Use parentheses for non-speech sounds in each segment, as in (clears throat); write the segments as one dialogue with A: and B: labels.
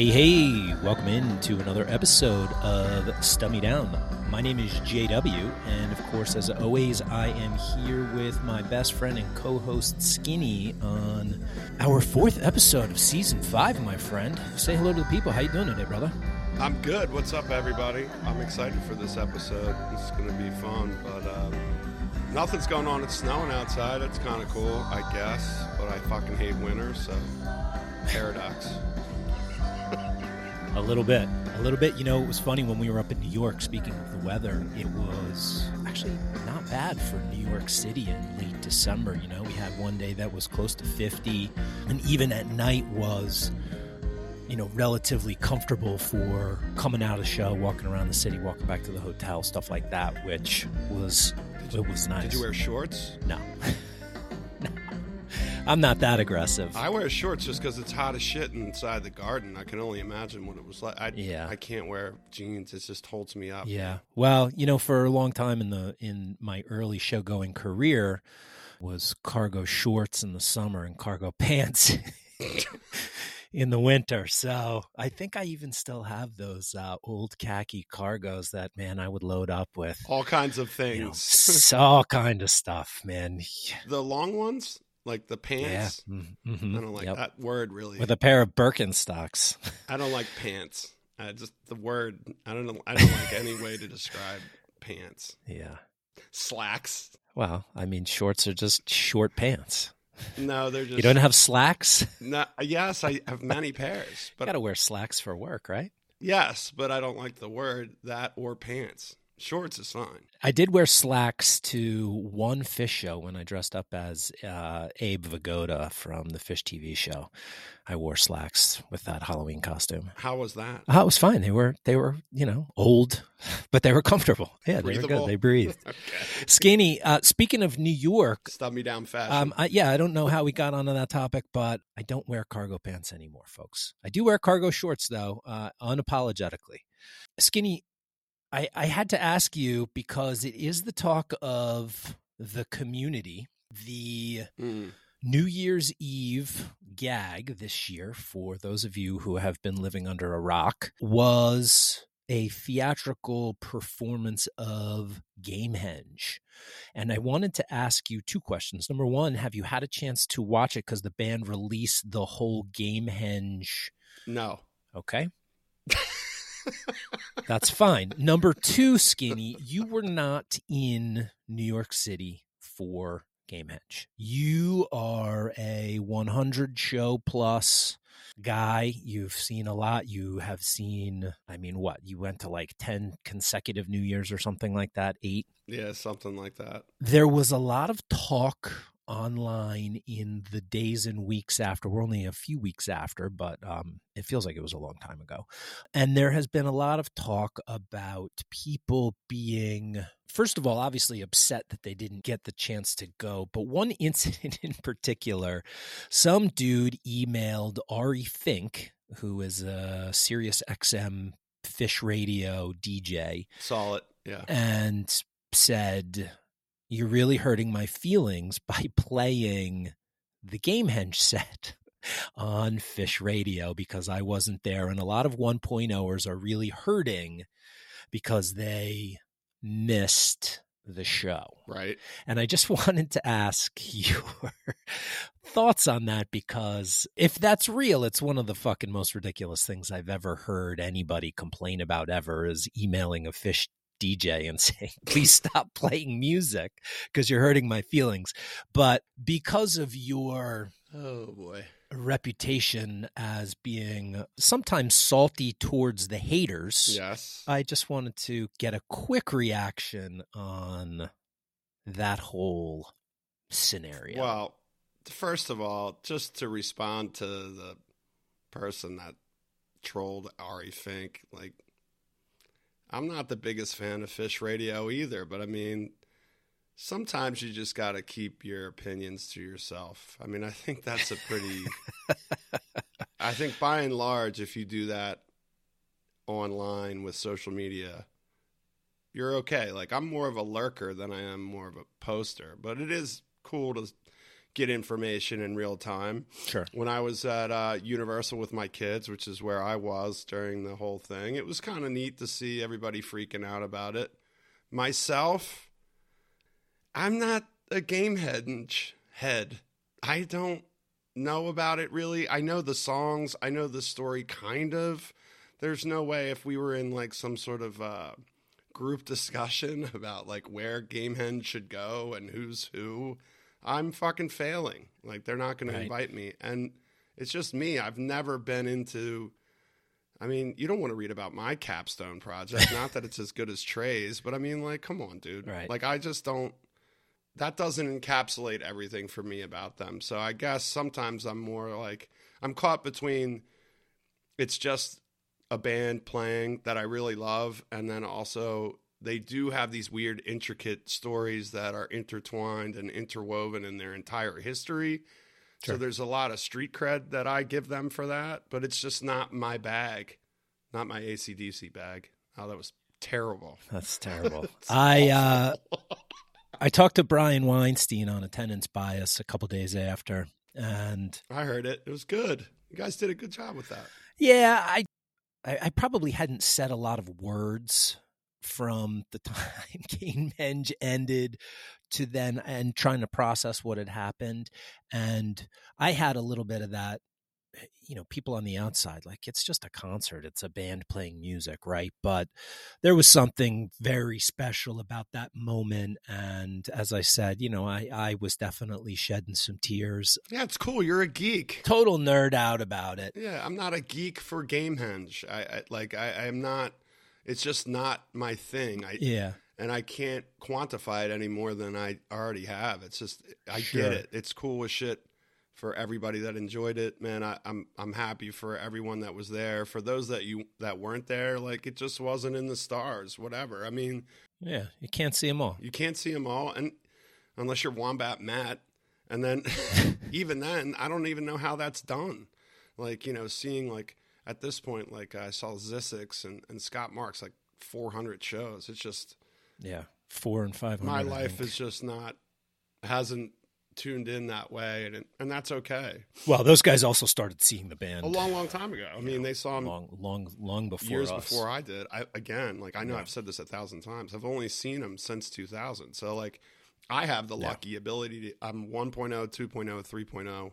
A: Hey, hey, welcome in to another episode of Stub Me Down. My name is JW, and of course, as always, I am here with my best friend and co host Skinny on our fourth episode of season five, my friend. Say hello to the people. How you doing today, brother?
B: I'm good. What's up, everybody? I'm excited for this episode. It's going to be fun, but uh, nothing's going on. It's snowing outside. It's kind of cool, I guess, but I fucking hate winter, so paradox.
A: A little bit. A little bit. You know, it was funny when we were up in New York, speaking of the weather, it was actually not bad for New York City in late December. You know, we had one day that was close to 50, and even at night was, you know, relatively comfortable for coming out of show, walking around the city, walking back to the hotel, stuff like that, which was, it was nice.
B: Did you wear shorts?
A: No. no. (laughs) I'm not that aggressive.
B: I wear shorts just because it's hot as shit inside the garden. I can only imagine what it was like. I,
A: Yeah.
B: I can't wear jeans. It just holds me up.
A: Yeah. Well, you know, for a long time in the in my early show going career was cargo shorts in the summer and cargo (laughs) pants in the winter. So I think I even still have those uh, old khaki cargos that man I would load up with.
B: All kinds of
A: You know,
B: things. (laughs)
A: all kind of stuff, man.
B: the long ones, like the pants.
A: Yeah.
B: I
A: hmm
B: don't like that word really.
A: With a pair of Birkenstocks.
B: I don't like (laughs) pants. I just the word. I don't know. I don't like any way to describe pants.
A: yeah.
B: Slacks.
A: Well, I mean, shorts are just short pants.
B: No, they're just.
A: You don't have slacks?
B: No, yes, I have many pairs,
A: You
B: but
A: got to wear slacks for work, right?
B: yes, but I don't like the word that or pants. Shorts is fine.
A: I did wear slacks to one Phish show when I dressed up as uh, Abe Vigoda from the Fish TV show. I wore slacks with that Halloween costume.
B: How was that?
A: Oh, it was fine. They were they were you know old, (laughs) but they were comfortable. Yeah, they were good. They breathed. (laughs)
B: Okay.
A: Skinny. Uh, speaking of New York,
B: Stub me down fast.
A: um, yeah, I don't know how we got onto that topic, but I don't wear cargo pants anymore, folks. I do wear cargo shorts though, uh, unapologetically. Skinny, I, I had to ask you because it is the talk of the community. The
B: Mm.
A: New Year's Eve gag this year, for those of you who have been living under a rock, was a theatrical performance of Gamehendge. And I wanted to ask you two questions. Number one, have you had a chance to watch it because the band released the whole Gamehendge?
B: No.
A: Okay. (laughs) That's fine. Number two, Skinny, you were not in New York City for Gamehendge. You are a 100 show plus guy. You've seen a lot. You have seen, I mean, what? You went to like 10 consecutive New Year's or something like that, eight
B: Yeah, something like that.
A: there was a lot of talk online in the days and weeks after we're only a few weeks after but um, it feels like it was a long time ago and there has been a lot of talk about people being first of all obviously upset that they didn't get the chance to go but one (laughs) incident in particular some dude emailed ari fink who is a sirius xm Phish radio dj
B: Saw it. Yeah.
A: and said, You're really hurting my feelings (laughs) by playing the Gamehendge set (laughs) on Phish Radio because I wasn't there. And a lot of 1.0ers are really hurting because they missed the show.
B: Right.
A: And I just (laughs) wanted to ask your thoughts on that because if that's real, it's one of the fucking most ridiculous things I've ever heard anybody complain about ever is emailing a Phish DJ and (laughs) saying, please stop playing music because you're hurting my feelings. But because of your
B: Oh boy.
A: reputation as being sometimes salty towards the haters,
B: Yes.
A: I just wanted to get a quick reaction on that whole scenario.
B: Well, first of all, just to respond to the person that trolled Ari Fink, like I'm not the biggest fan of Phish Radio either, but I mean, sometimes you just got to keep your opinions to yourself. I mean, I think that's a pretty (laughs) I think by and large if you do that online with social media, you're okay. Like I'm more of a lurker than I am more of a poster, but it is cool to get information in real time.
A: Sure.
B: When I was at uh, Universal with my kids, which is where I was during the whole thing, it was kind of neat to see everybody freaking out about it. Myself, I'm not a game head. Head. I don't know about it really. I know the songs. I know the story kind of. There's no way if we were in like some sort of uh, group discussion (laughs) about like where Gamehendge should go and who's who, I'm fucking failing. Like they're not going
A: Right.
B: to invite me, and it's just me. I've never been into. I mean, you don't want to read about my capstone project. (laughs) Not that it's as good as Trey's, but I mean, like, come on, dude.
A: Right.
B: Like, I just don't. That doesn't encapsulate everything for me about them. So I guess sometimes I'm more like I'm caught between. It's just a band playing that I really love, and then also they do have these weird, intricate stories that are intertwined and interwoven in their entire history.
A: Sure.
B: So there's a lot of street cred that I give them for that, but it's just not my bag, not my ACDC bag. Oh, that was terrible.
A: That's terrible. (laughs) I uh. I talked to Brian Weinstein on attendance bias a couple days after, and
B: I heard it. It was good. You guys did a good job with that.
A: yeah, I I, I probably hadn't said a lot of words from the (laughs) time Gamehendge ended to then and trying to process what had happened, and I had a little bit of that. Eh, you know, people on the outside, like it's just a concert, it's a band playing music, right? But there was something very special about that moment. And as I said, you know, I, I was definitely shedding some tears.
B: Yeah, it's cool. You're a geek.
A: Total nerd out about it.
B: Yeah, I'm not a geek for Gamehendge. I, I like. I, I am not. It's just not my thing. I
A: Yeah.
B: and I can't quantify it any more than I already have. It's just I
A: Sure.
B: get it. It's cool as shit for everybody that enjoyed it, man. I, I'm I'm happy for everyone that was there. For those that you that weren't there, like it just wasn't in the stars. Whatever. I mean,
A: Yeah. You can't see them all.
B: you can't see them all, and unless you're Wombat Matt, and then (laughs) even then, I don't even know how that's done. Like you know, seeing like at this point, like I saw Zissix and, and Scott Marks like 400 shows. It's just
A: Yeah. Four and five.
B: my life is just not hasn't tuned in that way, and and that's okay.
A: Well, those guys also started seeing the band
B: A long, long time ago. I mean, they saw them
A: long, long, long before
B: years
A: us.
B: before I did. I again, like I know
A: Yeah.
B: I've said this a thousand times. I've only seen them since 2000. So like I have the
A: Yeah.
B: lucky ability to I'm 1.0, 2.0, 3.0,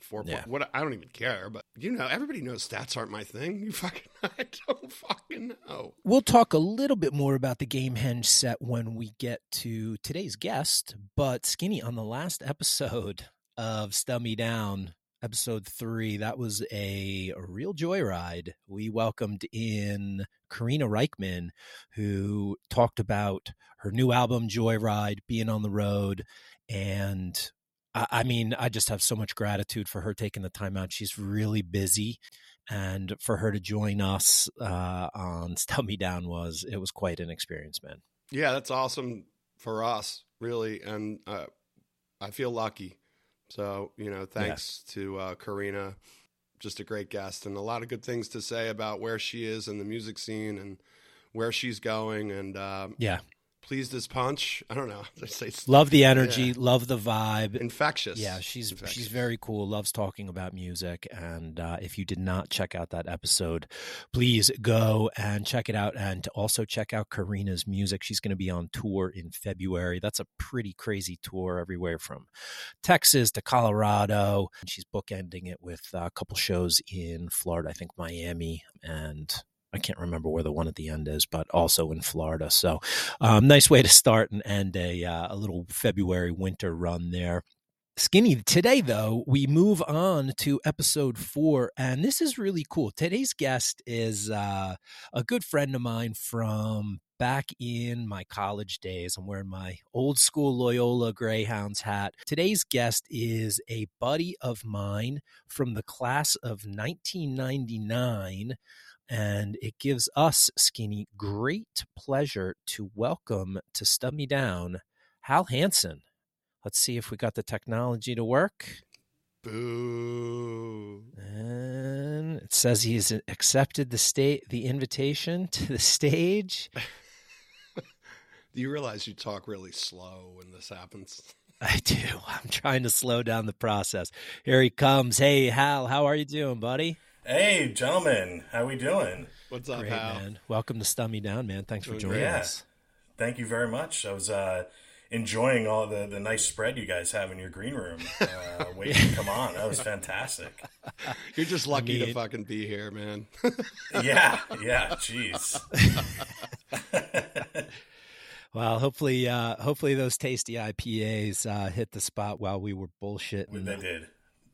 B: 4.
A: Yeah.
B: What I don't even care, but you know, everybody knows stats aren't my thing. You fucking (laughs) I don't fucking know.
A: We'll talk a little bit more about the Gamehendge set when we get to today's guest. But Skinny, on the last episode of Stub Me Down, episode three, that was a, a real joyride. We welcomed in Karina Rykman, who talked about her new album, Joyride, being on the road. And I, I mean, I just have so much gratitude for her taking the time out. She's really busy and for her to join us uh, on (laughs) Stub Me Down was it was quite an experience, man.
B: Yeah, that's awesome for us, really, and uh, I feel lucky. So you know, thanks to uh, Karina, just a great guest, and a lot of good things to say about where she is in the music scene and where she's going. And uh,
A: Yeah,
B: pleased as punch. I don't know. (laughs) Say
A: love the energy, love the vibe.
B: infectious.
A: Yeah, she's
B: Infectious.
A: she's very cool. Loves talking about music, and uh, if you did not check out that episode, please go and check it out. And also check out Karina's music. She's going to be on tour in February. That's a pretty crazy tour, everywhere from Texas to Colorado. And she's bookending it with a couple shows in Florida. I think Miami and. I can't remember where the one at the end is, but also in Florida. So, um, nice way to start and end a uh, a little February winter run there. Skinny, today though, we move on to episode four, and this is really cool. Today's guest is uh, a good friend of mine from back in my college days. I'm wearing my old school Loyola Greyhounds hat. Today's guest is a buddy of mine from the class of 1999. And it gives us, Skinny, great pleasure to welcome to Stub Me Down, Hal Hansen. Let's see if we got the technology to work.
B: Boo.
A: And it says he's accepted the state the invitation (laughs) to the stage. (laughs)
B: Do you realize you talk really slow when this happens? (laughs)
A: I do. I'm trying to slow down the process. Here he comes. Hey, Hal, how are you doing, buddy?
C: Hey, gentlemen, how we doing?
B: What's up,
A: Great,
B: Hal?
A: man. Welcome to Stub Me Down, man. Thanks for joining
C: great.
A: us.
C: Thank you very much. I was uh, enjoying all the, the nice spread you guys have in your green room. Uh, (laughs) waiting to come on. That was fantastic. (laughs)
B: You're just lucky to
A: mean-
B: fucking be here, man. (laughs)
C: Yeah, yeah, jeez.
A: Well, hopefully, uh, hopefully those tasty IPAs uh, hit the spot while we were bullshitting.
C: They did.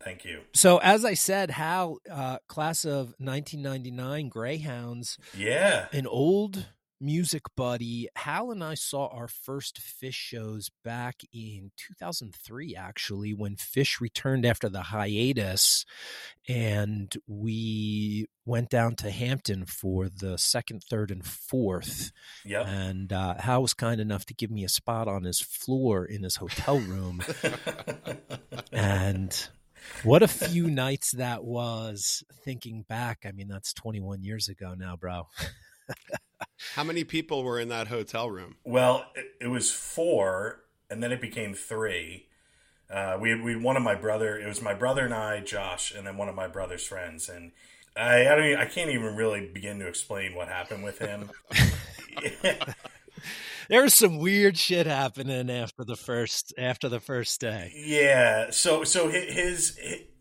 C: Thank you.
A: So, as I said, Hal, uh, class of 1999 Greyhounds,
C: Yeah.
A: an old music buddy. Hal and I saw our first Phish shows back in 2003, actually, when Phish returned after the hiatus. And we went down to Hampton for the second, third, and fourth.
C: Yeah.
A: And uh, Hal was kind enough to give me a spot on his floor in his hotel room. (laughs) and what a few nights that was thinking back. I mean, that's 21 years ago now, bro. (laughs)
B: How many people were in that hotel room?
C: well, it, it was four, and then it became three. Uh, we we one of my brother. It was my brother and I, Josh, and then one of my brother's friends. And I I don't even, I can't even really begin to explain what happened with him. (laughs) (laughs)
A: There was some weird shit happening after the first after the first day.
C: Yeah. So so hi- his,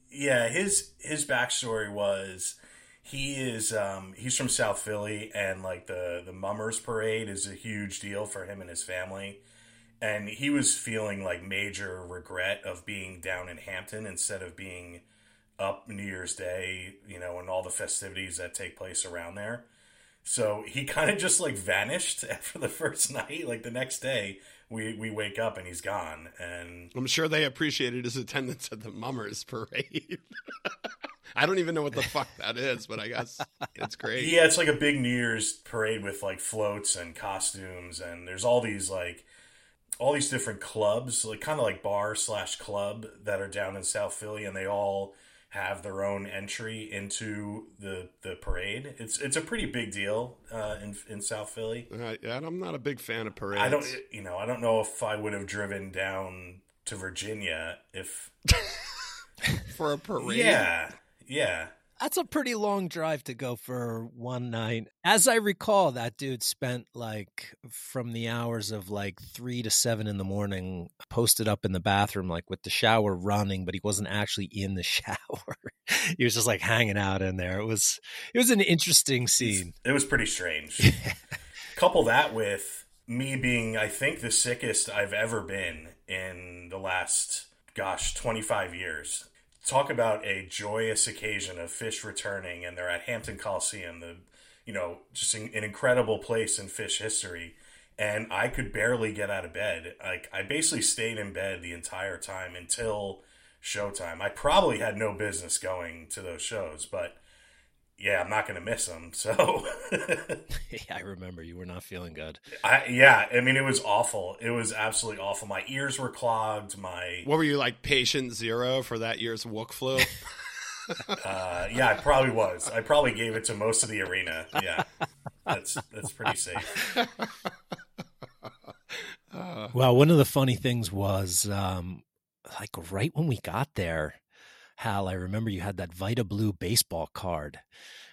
C: yeah his his backstory was he is um he's from South Philly and like the the Mummers Parade is a huge deal for him and his family. And he was feeling like major regret of being down in Hampton instead of being up New Year's Day, you know, and all the festivities that take place around there. So he (laughs) kind of just like vanished (laughs) after the first night. Like the next day, we we wake up and he's gone. And
B: I'm sure they appreciated his attendance at the Mummers Parade. (laughs) I don't even know what the fuck that is, but I guess it's great.
C: Yeah, it's like a big New Year's parade with like floats and costumes, and there's all these like all these different clubs, like kind of like bar slash club that are down in South Philly, and they all have their own entry into the the parade. It's it's a pretty big deal uh, in in South Philly.
B: Uh, yeah, and I'm not a big fan of parades.
C: I don't, you know, I don't know if I would have driven down to Virginia if. (laughs)
B: for a parade.
C: Yeah, yeah.
A: That's a pretty long drive to go for one night. As I recall, that dude spent like from the hours of like three to seven in the morning posted up in the bathroom, like with the shower running, but he wasn't actually in the (laughs) shower. he was just like hanging out in there. It was it was an interesting scene.
C: It was pretty strange. (laughs) Couple that with me being, I think, the sickest I've ever been in the last, gosh, 25 years. Talk about a joyous occasion of Phish returning, and they're at Hampton Coliseum, the, you know, just an, an incredible place in Phish history. And I could barely get out of bed. Like, I basically stayed in bed the entire time until showtime. I probably had no business going to those shows, but yeah, I'm not going to miss them. So, (laughs) (laughs)
A: I remember you were not feeling good.
C: I, yeah, I mean, it was awful. It was absolutely awful. My ears were clogged. My,
B: What were you like, patient zero for that year's Wook flu? (laughs)
C: uh, yeah, I probably was. I probably gave it to most of the arena. Yeah, that's that's pretty safe.
A: Well, one of the funny things was, um, like right when we got there, Hal, I remember you had that Vida Blue baseball card,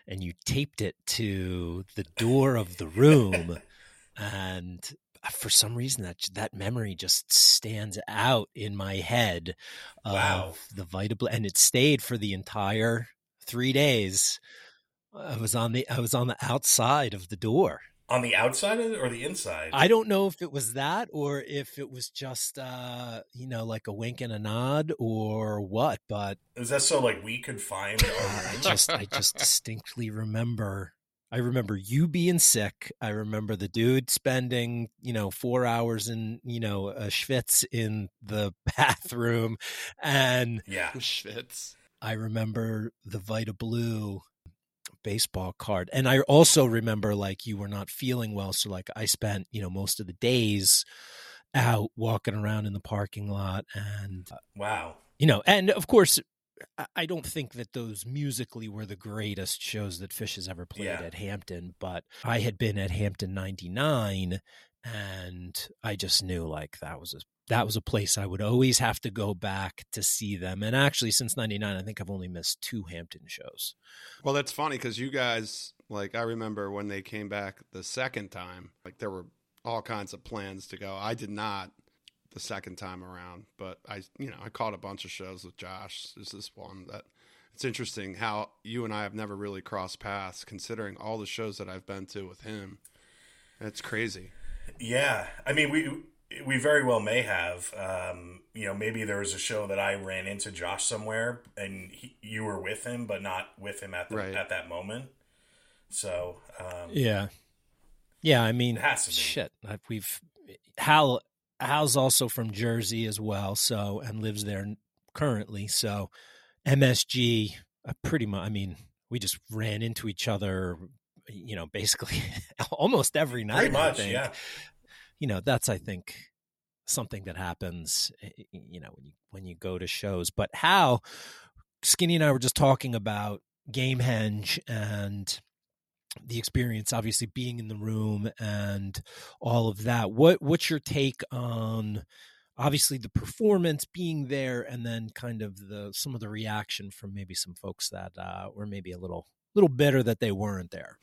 A: and you taped it to the door of the room, and for some reason that that memory just stands out in my head of
C: Wow.
A: the Vida Blue, and it stayed for the entire three days. I was on the I was on the outside of the door.
C: On the outside of it or the inside?
A: I don't know if it was that or if it was just uh you know like a wink and a nod or what, but
C: Is that so like we could find? (laughs)
A: uh, I (laughs) just I just distinctly remember I remember you being sick. I remember the dude spending, you know, 4 hours in, you know, a schwitz in the (laughs) bathroom and
C: yeah,
B: Schwitz.
A: I remember the Vida Blue baseball card. And I also remember like you were not feeling well. So like I spent, you know, most of the days out walking around in the parking lot and, uh,
C: wow.
A: you know, and of course, I- I don't think that those musically were the greatest shows that Phish has ever played
C: Yeah.
A: at Hampton, but I had been at Hampton 99 and I just knew like that was a that was a place I would always have to go back to see them. And actually, since '99, I think I've only missed two Hampton shows.
B: Well, that's funny because you guys, like, I remember when they came back the second time, like, there were all kinds of plans to go. I did not the second time around, but I, you know, I caught a bunch of shows with Josh. There's this one that it's interesting how you and I have never really crossed paths, considering all the shows that I've been to with him. It's crazy.
C: Yeah, I mean, we we very well may have. Um, you know, maybe there was a show that I ran into Josh somewhere, and he, you were with him, but not with him at the, right. at that moment. So um,
A: yeah, yeah. I mean, shit. We've Hal Hal's also from Jersey as well, so and lives there currently. So MSG, uh, pretty much. I mean, we just ran into each other. You know, basically (laughs) almost every night.
C: Pretty much, yeah.
A: You know that's i think something that happens eh, eh, you know when you when you go to shows. But how skinny and i were just talking about Gamehendge and the experience obviously being in the room and all of that. What what's your take on obviously the performance being there and then kind of the some of the reaction from maybe some folks that uh, were maybe a little little bitter that they weren't there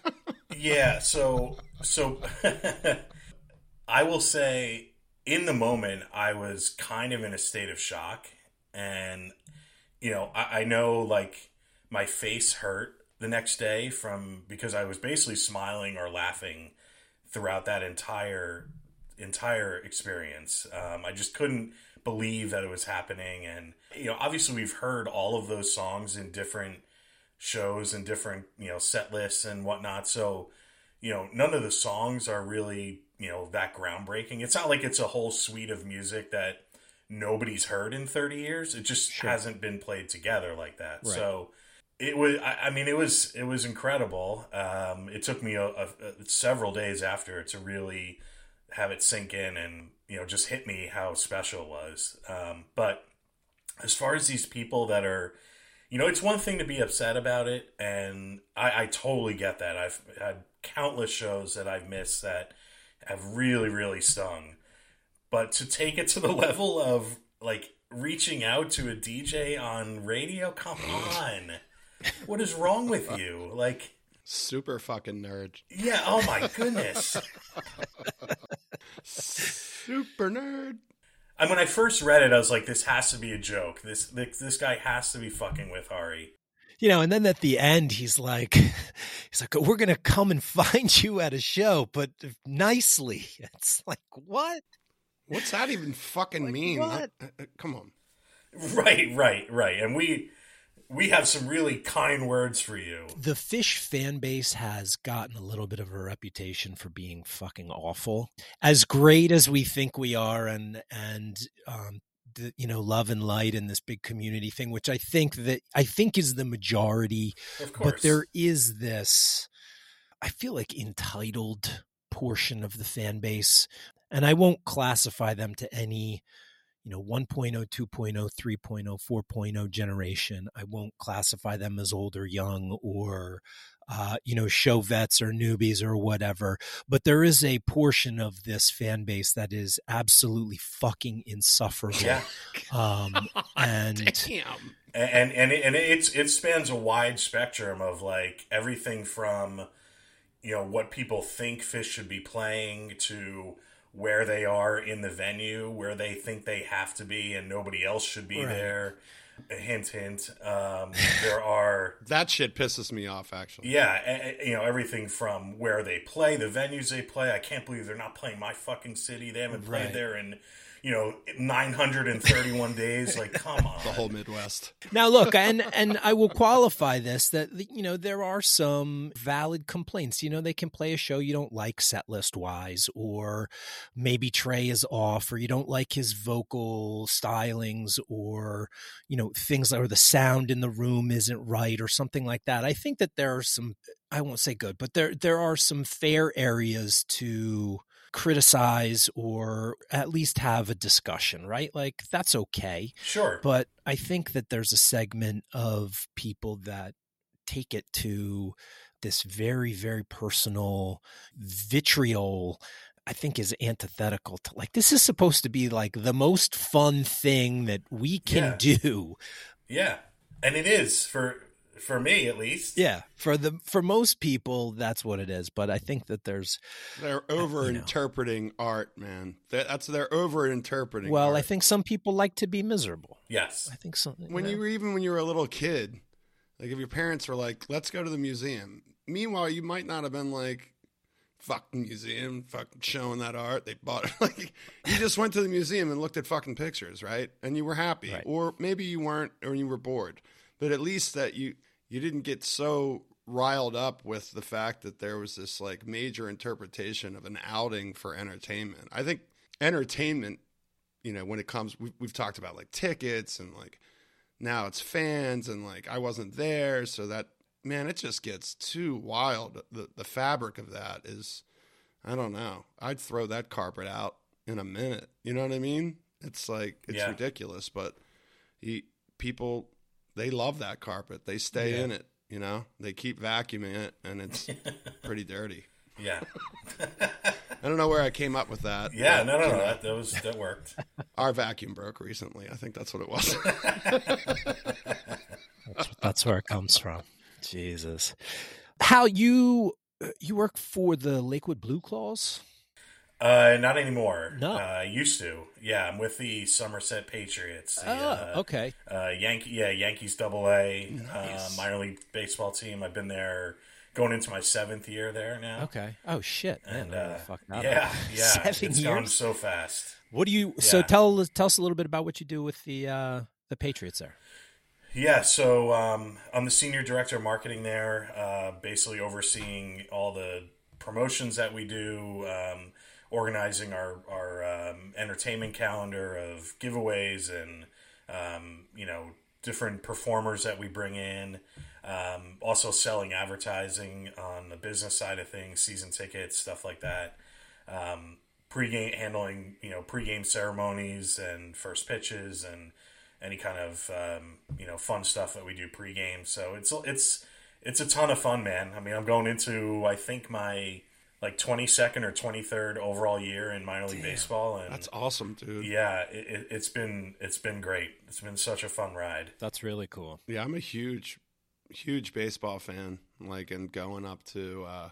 A: (laughs)
C: yeah so so (laughs) I will say, in the moment, I was kind of in a state of shock. And, you know, I, I know like my face hurt the next day from because I was basically smiling or laughing throughout that entire entire experience. Um, I just couldn't believe that it was happening, and you know, obviously we've heard all of those songs in different shows and different you know set lists and whatnot. So you know, none of the songs are really, you know, that groundbreaking. It's not like it's a whole suite of music that nobody's heard in 30 years. It just sure. hasn't been played together like that. Right. So it was, I, mean, it was, it was incredible. Um, it took me a, a, a, several days after to really have it sink in and, you know, just hit me how special it was. Um, but as far as these people that are, you know, it's one thing to be upset about it, and I, I totally get that. I've had countless shows that I've missed that have really, really stung. But to take it to the (laughs) level of like reaching out to a DJ on radio, come on. what is wrong with you? Like
B: super fucking nerd.
C: Yeah, oh my goodness. (laughs)
B: super nerd.
C: And when I first read it, I was like, "This has to be a joke. This this, this guy has to be fucking with Ari."
A: you know, and then at the end, he's like, (laughs) he's like, we're going to come and (laughs) find you at a show, but nicely. (laughs) It's like, what?
B: What's that even fucking like, mean? What? Uh, uh, come on.
C: Right, right, right. And we, we have some really kind words for you.
A: The Phish fan base has gotten a little bit of a reputation for being fucking awful. As great as we think we are, and and um, the, you know love and light and this big community thing which i think that i think is the majority but there is this i feel like entitled portion of the fan base and i won't classify them to any you know 1.0 2.0 3.0 4.0 generation i won't classify them as old or young or uh, you know, show vets or newbies or whatever. But there is a portion of this fan base that is absolutely fucking insufferable.
C: Yeah. (laughs)
A: Um, (laughs) and
C: Damn. and and it, and it's it spans a wide spectrum of like everything from you know what people think Phish should be playing to where they are in the venue, where they think they have to be, and nobody else should be right. there hint, hint. Um, there are (laughs)
B: that shit pisses me off. Actually,
C: yeah, you know everything from where they play, the venues they play. I can't believe they're not playing my fucking city. They haven't played right. there in you know 931 days like come on. (laughs)
B: The whole midwest.
A: Now look and and i will qualify this that you know there are some valid complaints. You know they can play a show you don't like set list wise or maybe trey is off or you don't like his vocal stylings or you know things like or the sound in the room isn't right or something like that. I think that there are some i won't say good but there there are some fair areas to criticize or at least have a discussion, right? Like that's okay.
C: Sure.
A: But I think that there's a segment of people that take it to this very, very personal vitriol I think is antithetical to like this is supposed to be like the most fun thing that we can yeah. do.
C: Yeah. And it is for for me at least.
A: Yeah, for the for most people that's what it is, but I think that there's
B: they're over interpreting you know. art, man. That's they're over interpreting.
A: Well,
B: art.
A: I think some people like to be miserable.
C: Yes.
A: I think so.
B: When you, know. you were even when you were a little kid, like if your parents were like, "Let's go to the museum." Meanwhile, you might not have been like, fucking museum, fucking showing that art. They bought it. (laughs) like you just went to the museum and looked at fucking pictures, right? And you were happy, right. or maybe you weren't, or you were bored. But at least that you you didn't get so riled up with the fact that there was this like major interpretation of an outing for entertainment. I think entertainment, you know, when it comes, we've, we've talked about like tickets and like now it's fans and like I wasn't there, so that man, it just gets too wild. The the fabric of that is, I don't know. I'd throw that carpet out in a minute. You know what I mean? It's like it's yeah. ridiculous, but he, people they love that carpet. They stay yeah. in it. You know, they keep vacuuming it, and it's (laughs) pretty dirty.
C: Yeah.
B: I don't know where I came up with that.
C: Yeah, but, no, no, no, that, that was that worked. (laughs)
B: Our vacuum broke recently. I think that's what it was. (laughs)
A: that's, that's where it comes from. Jesus. How you you work for the Lakewood Blue Claws?
C: Uh, not anymore.
A: No,
C: uh, used to. Yeah, I'm with the Somerset Patriots. The,
A: oh, uh, okay.
C: Uh, Yankee, yeah, Yankees Double A uh, nice. minor league baseball team. I've been there going into my seventh year there now.
A: Okay. Oh shit, man!
C: And, uh, fuck yeah, (laughs) yeah. Seven it's years? gone so fast.
A: What do you? Yeah. So tell tell us a little bit about what you do with the uh, the Patriots there.
C: Yeah, so um, I'm the senior director of marketing there, uh, basically overseeing all the promotions that we do, um, organizing our our um, entertainment calendar of giveaways and um, you know different performers that we bring in. Um, also selling advertising on the business side of things, season tickets, stuff like that. Um, pre-game handling, you know, pre-game ceremonies and first pitches and any kind of um, you know fun stuff that we do pregame. So it's it's it's a ton of fun, man. I mean, I'm going into I think my like 22nd or 23rd overall year in minor league Damn, baseball and
B: that's awesome dude
C: yeah it, has been it's been great it's been such a fun ride
A: that's really cool
B: yeah i'm a huge huge baseball fan like and going up to uh,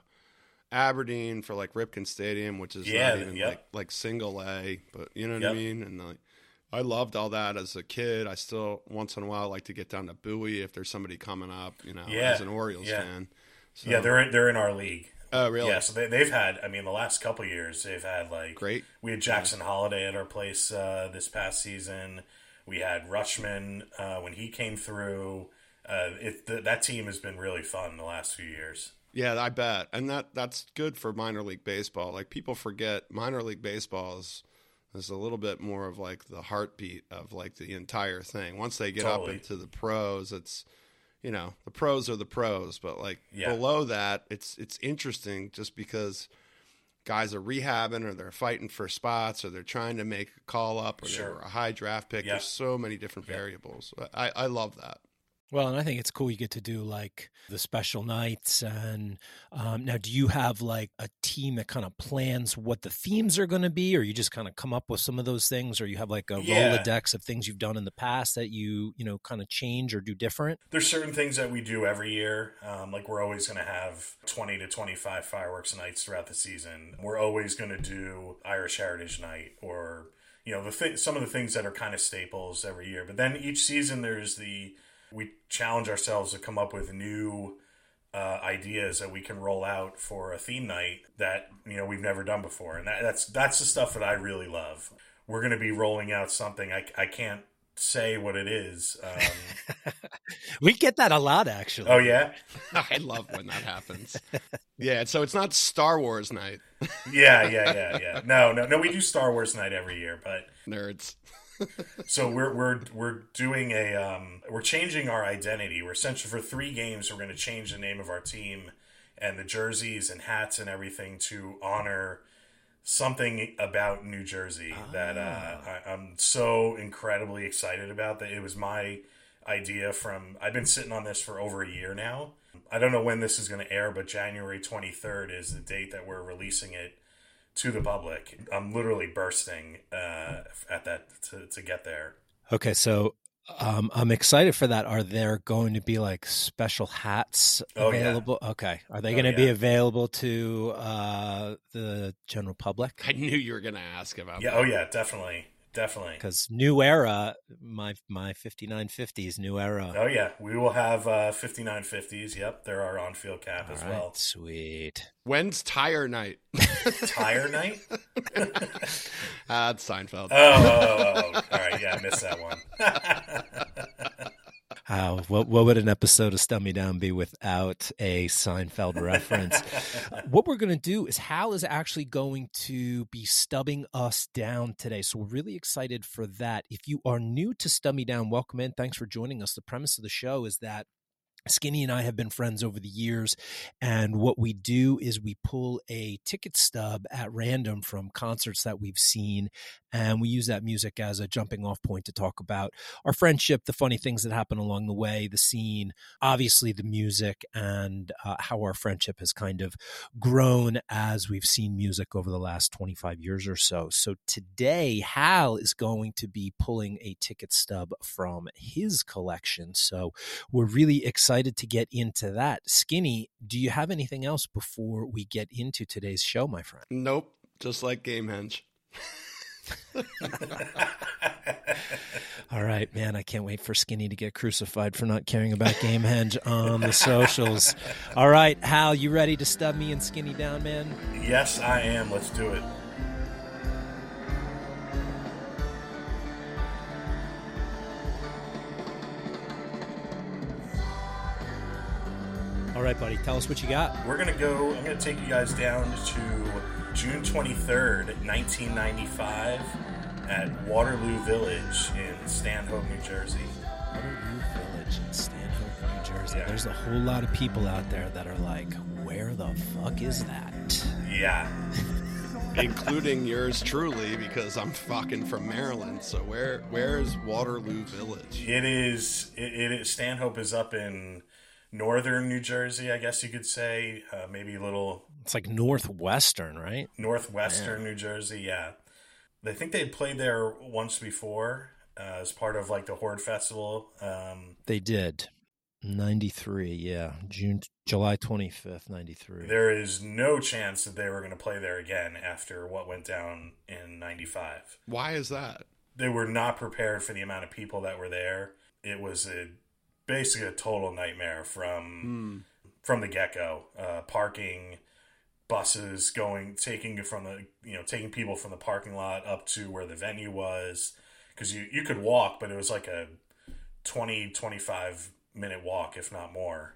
B: aberdeen for like ripken stadium which is yeah, not even yep. like like single a but you know what yep. i mean and like I loved all that as a kid. I still once in a while like to get down to Bowie if there's somebody coming up, you know, yeah, as an Orioles
C: yeah.
B: fan.
C: So, yeah, they're in, they're in our league.
B: Oh, really?
C: Yeah, so they, have had. I mean, the last couple years they've had like
B: great.
C: We had Jackson yeah. Holliday at our place uh, this past season. We had Rutschman uh, when he came through. Uh, it, the, that team has been really fun the last few years.
B: Yeah, I bet, and that that's good for minor league baseball. Like people forget, minor league baseball is is a little bit more of like the heartbeat of like the entire thing. Once they get totally. up into the pros, it's you know the pros are the pros, but like yeah. below that, it's it's interesting just because guys are rehabbing or they're fighting for spots or they're trying to make a call up or sure. they're a high draft pick. There's so many different variables. I, I love that.
A: Well, and I think it's cool you get to do like the special nights. And um, now, do you have like a team that kind of plans what the themes are going to be, or you just kind of come up with some of those things, or you have like a yeah. Rolodex of things you've done in the past that you, you know, kind of change or do different?
C: There's certain things that we do every year. Um, like we're always going to have 20 to 25 fireworks nights throughout the season. We're always going to do Irish Heritage Night or, you know, the th- some of the things that are kind of staples every year. But then each season there's the we challenge ourselves to come up with new uh, ideas that we can roll out for a theme night that you know we've never done before, and that, that's that's the stuff that I really love. We're going to be rolling out something I, I can't say what it is. Um, (laughs)
A: we get that a lot, actually.
C: Oh yeah, (laughs)
B: I love when that happens. yeah, so it's not Star Wars night.
C: yeah, yeah, (laughs) yeah, yeah. No, no, no. We do Star Wars night every year, but
B: nerds
C: so we're we're we're doing a um, we're changing our identity. We're essentially for three games. We're going to change the name of our team and the jerseys and hats and everything to honor something about New Jersey ah. that uh, I, I'm so incredibly excited about. That it was my idea from. I've been sitting on this for over a year now. I don't know when this is going to air, but January 23rd is the date that we're releasing it to the public. I'm literally bursting uh, at that to, to get there.
A: Okay, so um, I'm excited for that. Are there going to be like special hats available?
C: Oh,
A: yeah. Okay. Are they
C: oh,
A: going to
C: yeah.
A: be available to uh, the general public?
B: I knew you were going to ask about
C: Yeah.
B: that.
C: Oh yeah. Definitely. Definitely.
A: Because New Era, my my 5950s, New Era.
C: Oh yeah. We will have uh, 5950s. Yep. There are our on field cap
A: All
C: as
A: right,
C: well.
A: Sweet.
B: When's tire night?
C: Tire (laughs) night.
B: Ah, it's Seinfeld.
C: Oh, oh, oh, oh. all right. Yeah, I missed that one. (laughs)
A: How what what would an episode of Stub Me Down be without a Seinfeld reference? (laughs) what we're going to do is Hal is actually going to be stubbing us down today. So we're really excited for that. If you are new to Stub Me Down, welcome in. Thanks for joining us. The premise of the show is that Skinny and I have been friends over the years. And what we do is we pull a ticket stub at random from concerts that we've seen. And we use that music as a jumping off point to talk about our friendship, the funny things that happen along the way, the scene, obviously the music, and uh, how our friendship has kind of grown as we've seen music over the last 25 years or so. So today, Hal is going to be pulling a ticket stub from his collection. So we're really excited to get into that. Skinny, do you have anything else before we get into today's show, my friend?
B: Nope. Just like Gamehendge. (laughs) (laughs)
A: All right, man. I can't wait for Skinny to get crucified for not caring about Gamehendge on the socials. All right, Hal, you ready to stub me and Skinny down, man?
C: yes, I am. Let's do it.
A: All right, buddy. Tell us what you got.
C: We're gonna go. I'm gonna take you guys down to June 23rd, 1995, at Waterloo Village in Stanhope, New Jersey.
A: Waterloo Village in Stanhope, New Jersey.
C: Yeah.
A: There's a whole lot of people out there that are like, where the fuck is that?
C: Yeah, (laughs)
B: including yours truly, because I'm fucking from Maryland. So where where is Waterloo Village?
C: it is. It, it is. Stanhope is up in northern New Jersey, I guess you could say. Uh, maybe a little
A: It's like Northwestern, right?
C: northwestern New Jersey. Yeah, they think they had played there once before uh, as part of like the Horde Festival. Um,
A: They did. 93, yeah. June, July 25th, 93.
C: there is no chance that they were going to play there again after what went down in '95.
B: Why is that?
C: They were not prepared for the amount of people that were there. It was a basically a total nightmare from from the get go. Uh, parking, buses going, taking from the you know taking people from the parking lot up to where the venue was because you you could walk, but it was like a 20, 25 minute walk, if not more.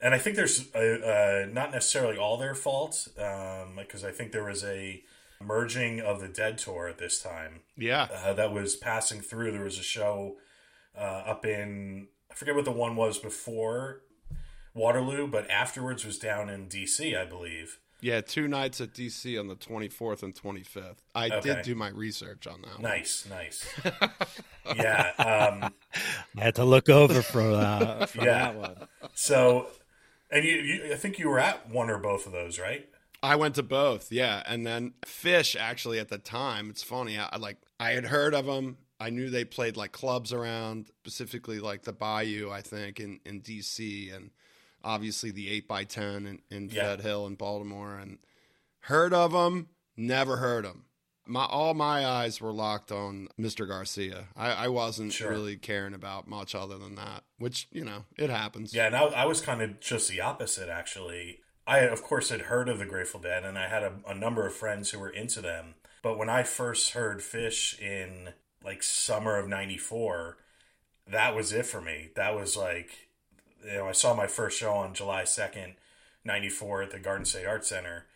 C: And I think there's uh uh, not necessarily all their fault because I think there was a merging of the Dead tour at this time
B: Yeah.
C: uh, that was passing through. There was a show uh, up in I forget what the one was before Waterloo, but afterwards was down in D.C. I believe.
B: Yeah, two nights at DC on the 24th and 25th. I
C: Okay.
B: did do my research on that. one.
C: Nice, nice. (laughs) yeah. Um,
A: I had to look over for, uh, for
C: Yeah.
A: that one.
C: so, and you, you, I think you were at one or both of those, right?
B: I went to both, yeah. And then Phish, actually, at the time, it's funny. I, I like I had heard of them. I knew they played like clubs around, specifically like the Bayou, I think, in in DC, and obviously the eight x ten in, in
C: Yeah.
B: Fed Hill in Baltimore. And heard of them, never heard them. My all my eyes were locked on Mr. Garcia. I, I wasn't
C: Sure.
B: really caring about much other than that, which you know it happens.
C: Yeah, and I, I was kind of just the opposite, actually. I, of course, had heard of the Grateful Dead, and I had a, a number of friends who were into them. But when I first heard Phish in like summer of '94, that was it for me. That was like, you know, I saw my first show on July 2nd, 94 at the Garden State Arts Center.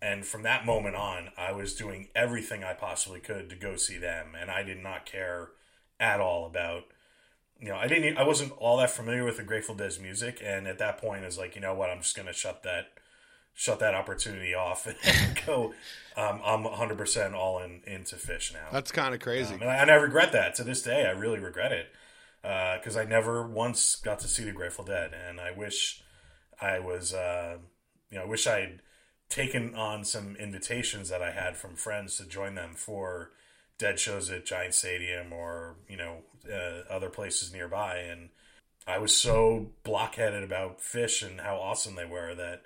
C: And from that moment on, I was doing everything I possibly could to go see them. And I did not care at all about you know, I didn't, I wasn't all that familiar with the Grateful Dead's music, and at that point, I was like, you know what, I'm just gonna shut that, shut that opportunity off (laughs) and go. Um, I'm 100 percent all in into Phish now,
B: That's kind of crazy.
C: um, and, I, and I regret that to this day. I really regret it because I never once got to see the Grateful Dead, and I wish I was, uh, you know, I wish I'd taken on some invitations that I had from friends to join them for dead shows at Giant Stadium or you know uh, other places nearby, and I was so blockheaded about Phish and how awesome they were that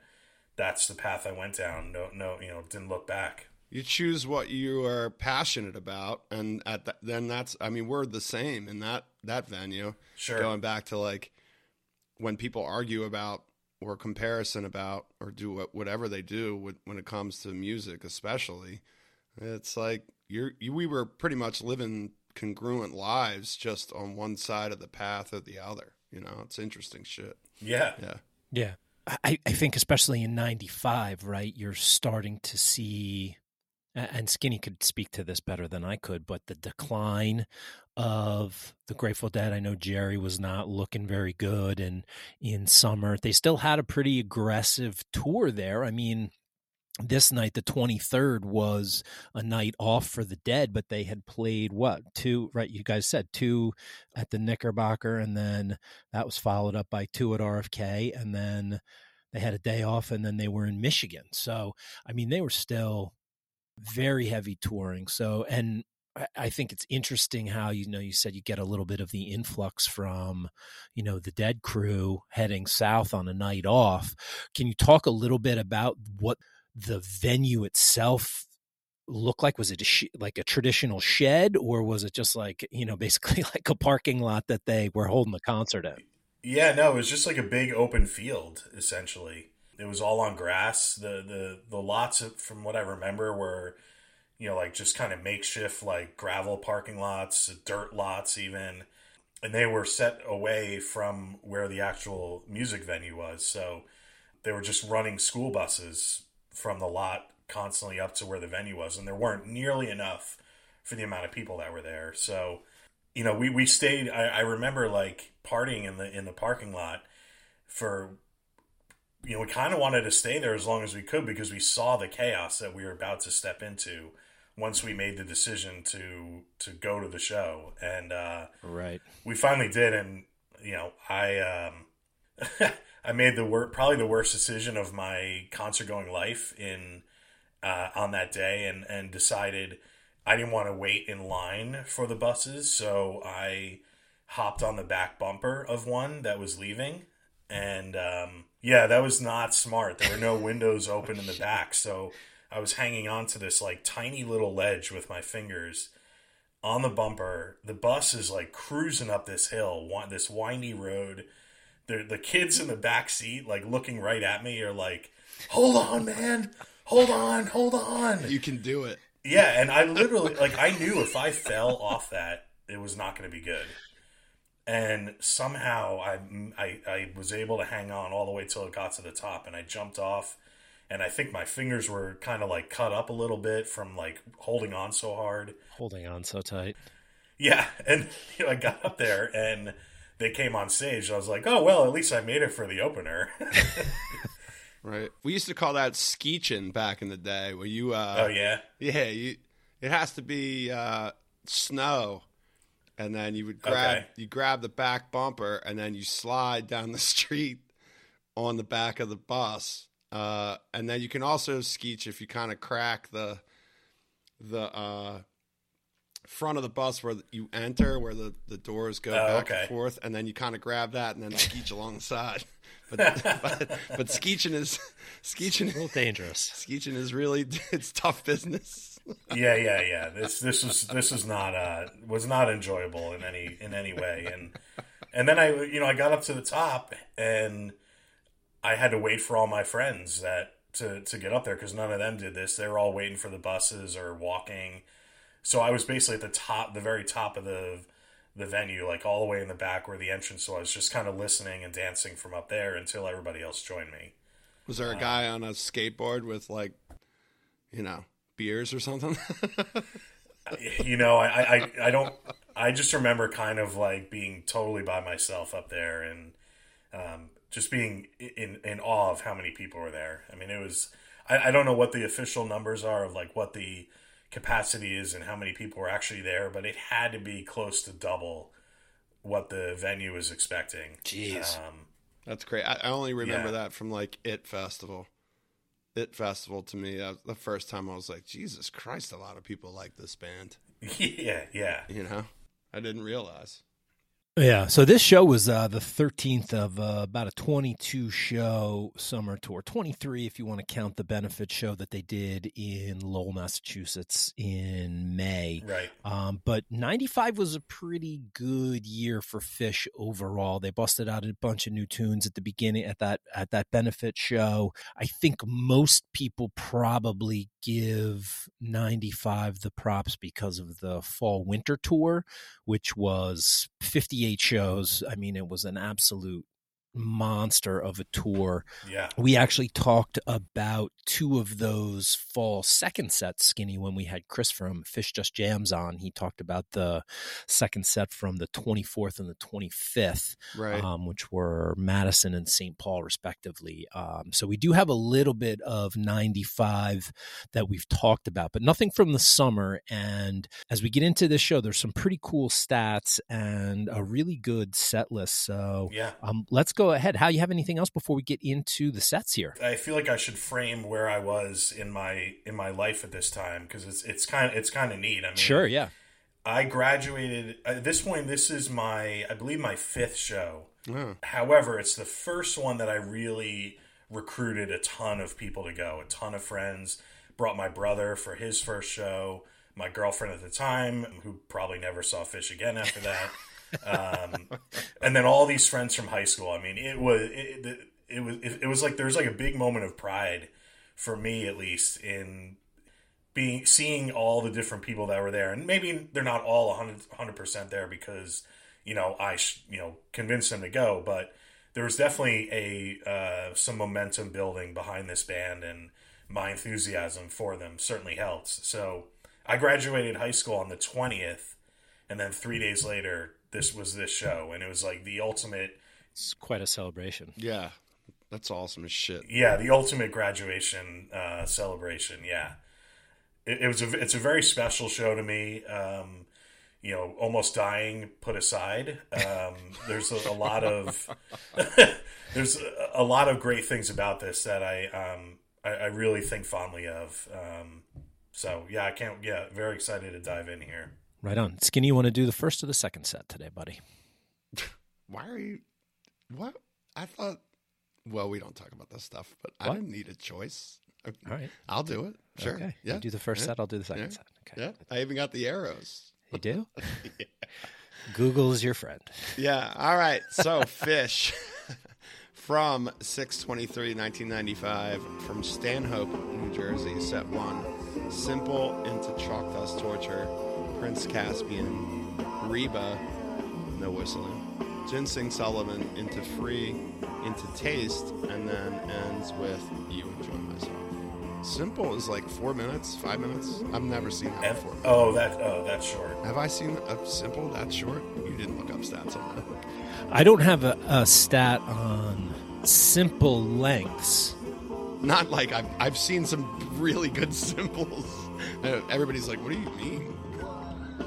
C: that's the path I went down. No, no, you know, didn't look back.
B: You choose what you are passionate about, and at the, then that's. I mean, we're the same in that that venue.
C: Sure.
B: Going back to like when people argue about or comparison about or do whatever they do when it comes to music, especially, it's like you're you, we were pretty much living congruent lives just on one side of the path or the other. You know, it's interesting shit.
C: Yeah.
B: Yeah.
A: Yeah. I, I think especially in 95, right, you're starting to see and Skinny could speak to this better than I could, but the decline of the Grateful Dead. I know Jerry was not looking very good, and in summer they still had a pretty aggressive tour there. I mean, this night the 23rd was a night off for the dead but they had played what two right you guys said two at the knickerbocker and then that was followed up by two at rfk and then they had a day off and then they were in michigan so i mean they were still very heavy touring so and I think it's interesting how you know you said you get a little bit of the influx from you know the dead crew heading south on a night off. Can you talk a little bit about what the venue itself looked like? Was it a sh- like a traditional shed, or was it just like you know (laughs) basically like a parking lot that they were holding the concert at?
C: Yeah, no, it was just like a big open field essentially. It was all on grass. The the the lots of, from what I remember were you know like just kind of makeshift like gravel parking lots, dirt lots even. And they were set away from where the actual music venue was. So they were just running school buses from the lot constantly up to where the venue was, and there weren't nearly enough for the amount of people that were there. So, you know, we, we stayed. I, I remember like partying in the in the parking lot for. You know, we kind of wanted to stay there as long as we could because we saw the chaos that we were about to step into once we made the decision to to go to the show, and uh,
A: right,
C: we finally did. And you know, I um, (laughs) I made the wor- probably the worst decision of my concert going life in uh, on that day, and and decided I didn't want to wait in line for the buses, so I hopped on the back bumper of one that was leaving, and um, yeah, that was not smart. There were no windows open in the back, so I was hanging on to this like tiny little ledge with my fingers on the bumper. The bus is like cruising up this hill, this windy road the the kids in the back seat, like looking right at me, are like, "Hold on, man, hold on, hold on."
B: You can do it.
C: Yeah, and I literally like I knew if I fell off that, it was not going to be good. And somehow I, I I was able to hang on all the way till it got to the top, and I jumped off. And I think my fingers were kind of like cut up a little bit from like holding on so hard,
A: holding on so tight.
C: Yeah, (laughs) and you know, I got up there and they came on stage, I was like, oh well, at least I made it for the opener. (laughs)
B: right. We used to call that skeeching back in the day, where you. Uh,
C: oh yeah.
B: Yeah, you. It has to be uh, snow, and then you would grab okay. you grab the back bumper, and then you slide down the (laughs) street on the back of the bus. Uh, and then you can also skeech if you kind of crack the the uh, front of the bus where you enter, where the, the doors go oh, back okay. and forth, and then you kind of grab that and then (laughs) skeech along the side. (laughs) But but, but skeeching is skeeching
A: a little dangerous.
B: Skeeching is really it's tough business.
C: Yeah, yeah, yeah. This this was this was not uh was not enjoyable in any in any way, and and then I you know I got up to the top and I had to wait for all my friends that to to get up there because none of them did this. They were all waiting for the buses or walking so I was basically at the top, the very top of the the venue, like all the way in the back where the entrance was, just kind of listening and dancing from up there until everybody else joined me.
B: Was there a guy on a skateboard with like, you know, beers or something? (laughs)
C: you know, I, I, I don't. I just remember kind of like being totally by myself up there and um, just being in in awe of how many people were there. I mean, it was. I, I don't know what the official numbers are of like what the capacity is and how many people were actually there, but it had to be close to double what the venue was expecting.
A: Jeez. Um,
B: That's great. I, I only remember yeah. that from like It Festival. It Festival to me. Uh, the first time I was like, Jesus Christ, a lot of people like this band. (laughs)
C: Yeah, yeah.
B: You know, I didn't realize.
A: Yeah, so this show was uh, the 13th of uh, about a 22 show summer tour. 23 if you want to count the benefit show that they did in Lowell, Massachusetts in May.
C: Right.
A: Um, but 95 was a pretty good year for Phish overall. They busted out a bunch of new tunes at the beginning at that at that benefit show. I think most people probably give 95 the props because of the fall winter tour, which was 58 shows. I mean, it was an absolute monster of a tour.
C: Yeah.
A: We actually talked about two of those fall second sets, Skinny, when we had Chris from Phish Just Jams on. He talked about the second set from the 24th and the 25th,
B: Right.
A: um, which were Madison and St. Paul, respectively. Um, so we do have a little bit of 95 that we've talked about, but nothing from the summer. And as we get into this show, there's some pretty cool stats and a really good set list. So
C: Yeah.
A: um, let's go ahead. Hal you have anything else before we get into the sets here?
C: I feel like I should frame where I was in my in my life at this time because it's it's kind of it's kind of neat. I mean,
A: Sure, yeah.
C: I graduated at this point. This is my I believe my fifth show. However, it's the first one that I really recruited a ton of people to go, a ton of friends. Brought my brother for his first show, my girlfriend at the time, who probably never saw Phish again after that, (laughs) um, and then all these friends from high school. I mean, it was it, it, was it, was like there was like a big moment of pride for me, at least, in being seeing all the different people that were there, and maybe they're not all 100 percent there because you know I you know convinced them to go, but there was definitely a uh, some momentum building behind this band, and my enthusiasm for them certainly helps. So I graduated high school on the twentieth, and then three days later, this was this show, and it was like the ultimate,
A: It's quite a celebration.
B: yeah. That's awesome as shit.
C: yeah, the ultimate graduation uh, celebration. Yeah, it, it was a it's a very special show to me. Um, you know, almost dying put aside. Um, there's a, a lot of (laughs) there's a, a lot of great things about this that I um, I, I really think fondly of. Um, so yeah, I can't. Yeah, very excited to dive in here.
A: Right on. Skinny, you want to do the first or the second set today, buddy? (laughs)
B: Why are you? What? I thought. Well, we don't talk about this stuff, but I didn't need a choice.
A: All right. (laughs)
B: I'll do it. Sure.
A: Okay.
B: Yeah.
A: You do the first
B: yeah.
A: set, I'll do the second
B: Yeah.
A: set. Okay.
B: Yeah. I even got the arrows. (laughs)
A: You do? Google is your friend.
B: Yeah. All right. So, Phish from 623 1995 from Stanhope, New Jersey, set one. Simple into Chalk Dust Torture, Prince Caspian, Reba, no whistling, Ginseng Sullivan into Free, into Taste, and then ends with You Enjoy Myself. Simple is like four minutes, five minutes. I've never seen that
C: F-
B: before.
C: oh, that oh, that's short.
B: Have I seen a simple that short? You didn't look up stats on that.
A: I don't have a, a stat on simple lengths.
B: Not like I've, I've seen some really good (laughs) simples. Uh, Everybody's like, what do you mean?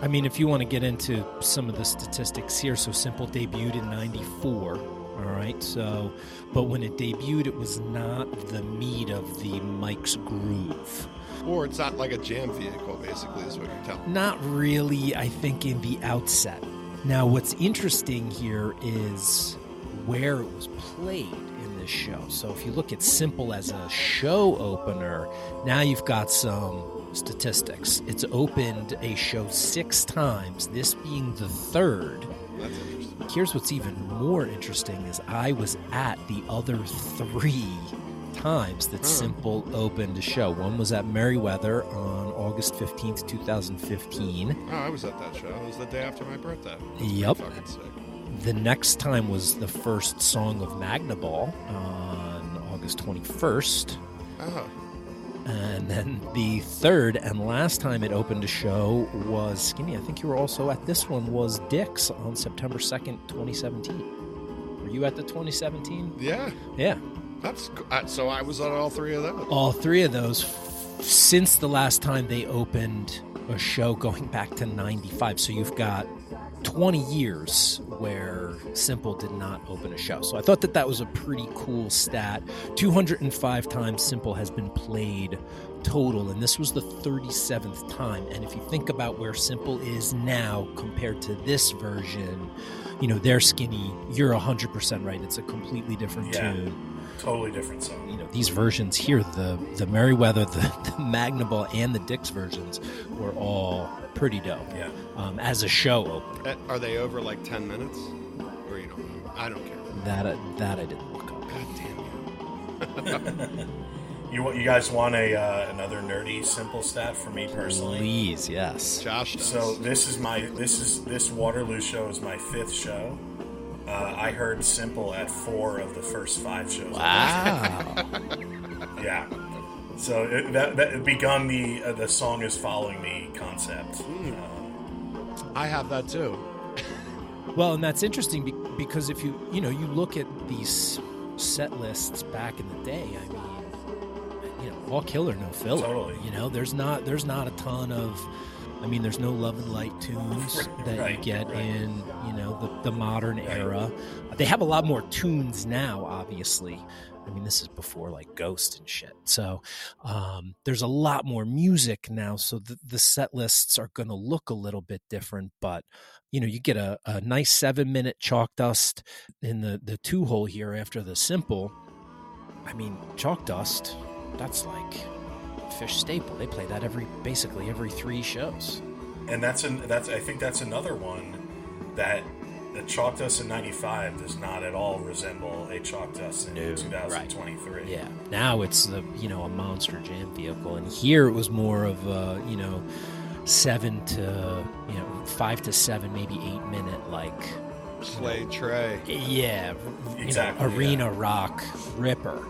A: I mean, if you want to get into some of the statistics here, so Simple debuted in 94. All right. So, but when it debuted, it was not the meat of the Mike's groove.
B: Or it's not like a jam vehicle, basically, is what you're telling me.
A: Not really, I think, in the outset. Now, what's interesting here is where it was played in this show. So, if you look at Simple as a show opener, now you've got some statistics. It's opened a show six times, this being the third.
B: That's interesting.
A: Here's what's even more interesting is I was at the other three times that hmm. Simple opened a show. One was at Merriweather on August 15th, 2015.
B: Oh, I was at that show. It was the day after my birthday.
A: Yep.
B: Fucking sick.
A: The next time was the first song of Magnaball on August 21st.
B: Oh, uh-huh.
A: And then the third and last time it opened a show was Skinny. I think you were also at this one was Dick's on September 2nd, 2017. Were you at the 2017?
B: yeah.
A: Yeah.
B: That's uh, so. I was on all three of those.
A: All three of those f- since the last time they opened a show going back to 95. So you've got 20 years where Simple did not open a show. So I thought that that was a pretty cool stat. 205 times Simple has been played total, and this was the 37th time. And if you think about where Simple is now compared to this version, you know, they're skinny. You're 100% right. It's a completely different yeah. tune
C: totally different song.
A: You know, these versions here, the the Merriweather, (laughs) the, the Magnaball, and the Dick's versions were all pretty dope.
C: Yeah.
A: Um, as a show opener.
B: Uh, are they over like ten minutes? Or you don't know? I don't care.
A: That uh, that I didn't look up.
B: God damn
C: you. (laughs) you you guys want a uh, another nerdy simple stat for me personally?
A: Please, yes.
B: Josh. Does.
C: So this is my this is this Waterloo show is my fifth show. Uh, I heard Simple at four of the first five shows.
A: Wow. (laughs)
C: yeah. So it, that, that begun the uh, the song is following me concept. Mm.
B: Um, I have that too. (laughs)
A: well, and that's interesting because if you you know you look at these set lists back in the day, I mean, you know, all killer, no filler.
C: Totally.
A: You know, there's not there's not a ton of I mean, there's no Love and Light tunes (laughs) that right, you get right. in, you know, the, the modern right. era. They have a lot more tunes now, obviously. I mean, this is before like Ghost and shit. So um, there's a lot more music now. So the, the set lists are going to look a little bit different. But, you know, you get a, a nice seven minute chalk dust in the, the two hole here after the simple. I mean, chalk dust, that's like Phish staple. They play that every basically every three shows.
C: And that's an that's I think that's another one that the chalk dust in '95 does not at all resemble a chalk dust in no, 2023.
A: Right. Yeah, now it's the you know a monster jam vehicle, and here it was more of a you know seven to you know five to seven, maybe eight minute like
B: play tray.
A: Yeah, exactly. Know, arena yeah. rock ripper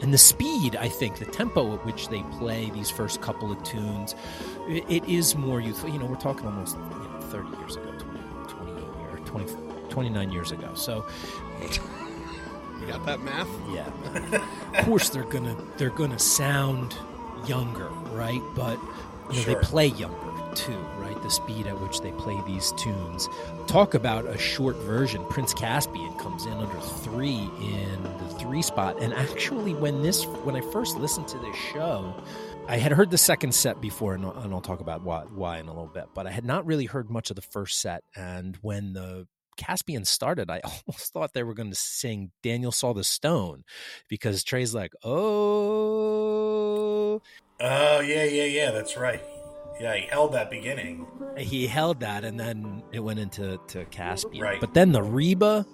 A: and the speed i think the tempo at which they play these first couple of tunes it, it is more youthful you know we're talking almost you know, 30 years ago 20, 28 years 20, 29 years ago so
B: you got that math
A: yeah of course they're gonna they're gonna sound younger right but you know, sure. they play younger too, right? The speed at which they play these tunes. Talk about a short version. Prince Caspian comes in under three in the three spot. And actually, when this, when I first listened to this show, I had heard the second set before, and I'll, and I'll talk about why, why in a little bit. But I had not really heard much of the first set. And when the Caspian started, I (laughs) almost thought they were going to sing Daniel Saw the Stone because Trey's like, oh.
C: Oh, yeah, yeah, yeah, that's right. Yeah, he held that beginning.
A: He held that, and then it went into to Caspian.
C: Right.
A: But then the Reba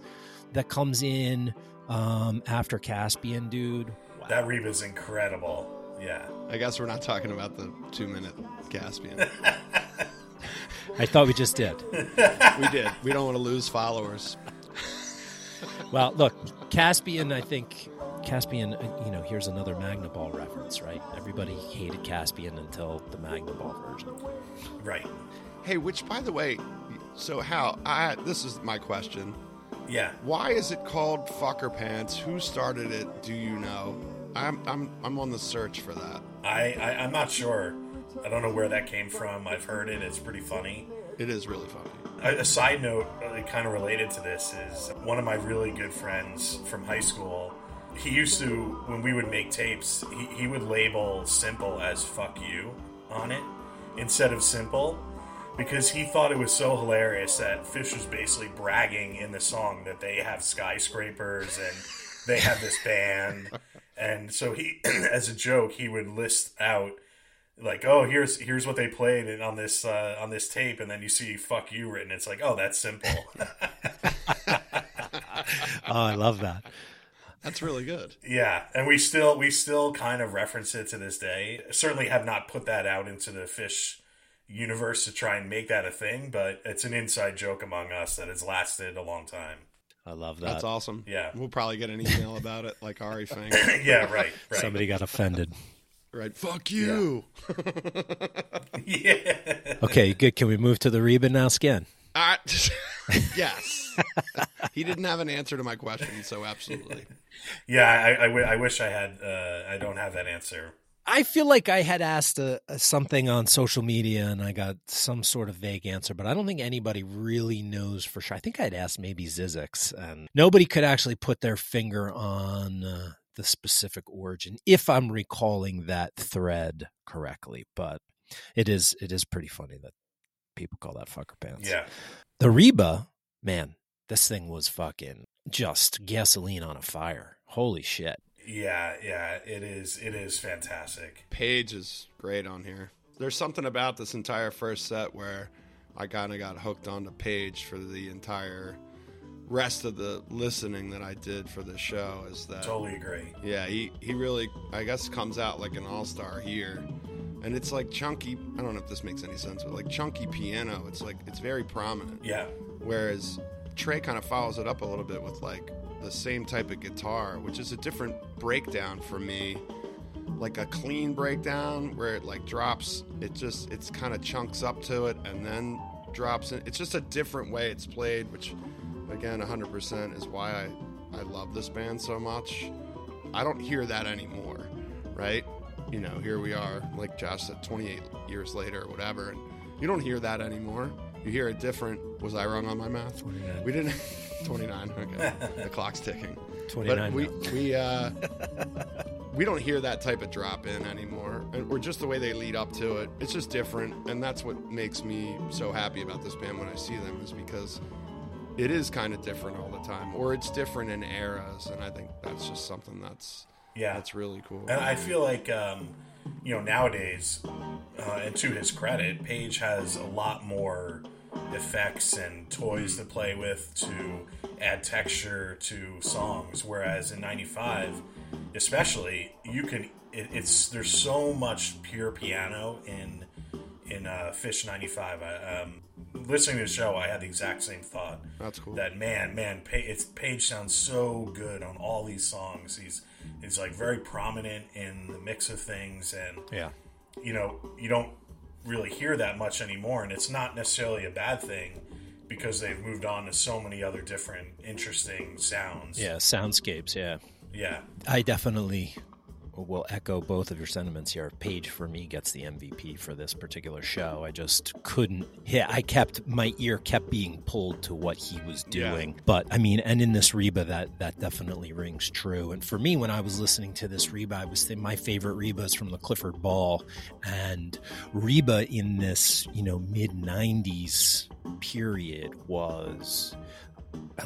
A: that comes in um, after Caspian, dude.
C: Wow. That Reba's incredible. Yeah.
B: I guess we're not talking about the two minute Caspian. (laughs)
A: I thought we just did.
B: we did. We don't want to lose followers.
A: well, look, Caspian, I think Caspian, uh, you know, here's another Magnaball reference, right? Everybody hated Caspian until the Magnaball version.
C: Right.
B: Hey, which, by the way, so how I this is my question.
C: Yeah.
B: Why is it called Fucker Pants? Who started it? Do you know? I'm I'm I'm on the search for that.
C: I, I I'm not sure. I don't know where that came from. I've heard it. It's pretty funny.
B: It is really funny.
C: A, a side note, uh, kind of related to this, is one of my really good friends from high school he used to when we would make tapes he, he would label simple as fuck you on it instead of simple because he thought it was so hilarious that Phish was basically bragging in the song that they have skyscrapers and they have this band (laughs) and so he (clears throat) as a joke he would list out like oh here's here's what they played on this uh, on this tape and then you see fuck you written it's like oh that's simple (laughs)
A: oh i love that
B: that's really good.
C: Yeah, and we still we still kind of reference it to this day. Certainly have not put that out into the Phish universe to try and make that a thing, but it's an inside joke among us that has lasted a long time.
A: I love that.
B: That's awesome.
C: Yeah.
B: We'll probably get an email about it like Ari (laughs) Fink.
C: yeah, right, right.
A: Somebody got offended.
B: Right. Fuck you.
C: Yeah. (laughs) yeah.
A: Okay, good. Can we move to the Reba now skin?
B: Uh, (laughs) yes. he didn't have an answer to my question, so absolutely.
C: Yeah, I, I, w- I wish I had. Uh, I don't have that answer.
A: I feel like I had asked a, a, something on social media and I got some sort of vague answer, but I don't think anybody really knows for sure. I think I'd asked maybe Zizix, and nobody could actually put their finger on uh, the specific origin, if I'm recalling that thread correctly. But it is it is pretty funny that people call that fucker pants.
C: Yeah.
A: The Reba, man, this thing was fucking just gasoline on a fire. Holy shit.
C: Yeah, yeah, it is. It is fantastic.
B: Page is great on here. There's something about this entire first set where I kind of got hooked on the Page for the entire rest of the listening that I did for the show. Is that
C: totally agree?
B: Yeah, he he really I guess comes out like an all star here, and it's like chunky. I don't know if this makes any sense, but like chunky piano. It's like it's very prominent.
C: Yeah.
B: Whereas Trey kind of follows it up a little bit with like the same type of guitar, which is a different breakdown for me. Like a clean breakdown where it like drops, it just it's kind of chunks up to it and then drops in. It's just a different way it's played, which again, 100% is why I I love this band so much. I don't hear that anymore, right? You know, here we are, like Josh said, 28 years later or whatever, and you don't hear that anymore. You hear it different. Was I wrong on my math?
A: 29.
B: We didn't. (laughs) 29. Okay. the clock's ticking. (laughs)
A: 29.
B: But we we uh, (laughs) we don't hear that type of drop in anymore, or just the way they lead up to it. It's just different, and that's what makes me so happy about this band when I see them is because it is kind of different all the time, or it's different in eras, and I think that's just something that's
C: yeah,
B: that's really cool.
C: And I feel like um, you know nowadays, uh, and to his credit, Page has a lot more effects and toys to play with to add texture to songs. Whereas in '95, especially, you can it, it's there's so much pure piano in in uh, Phish '95. Um, listening to the show, I had the exact same thought.
B: That's cool.
C: That man, man, it's Page sounds so good on all these songs. He's he's like very prominent in the mix of things, and
A: yeah,
C: you know, you don't really hear that much anymore, and it's not necessarily a bad thing because they've moved on to so many other different interesting sounds.
A: Yeah, soundscapes. Yeah,
C: yeah.
A: I definitely will echo both of your sentiments here. Page for me gets the MVP for this particular show. I just couldn't hit. I kept my ear kept being pulled to what he was doing. Yeah. But I mean, and in this Reba, that that definitely rings true. And for me, when I was listening to this Reba, I was thinking my favorite Reba is from the Clifford Ball, and Reba in this you know mid '90s period was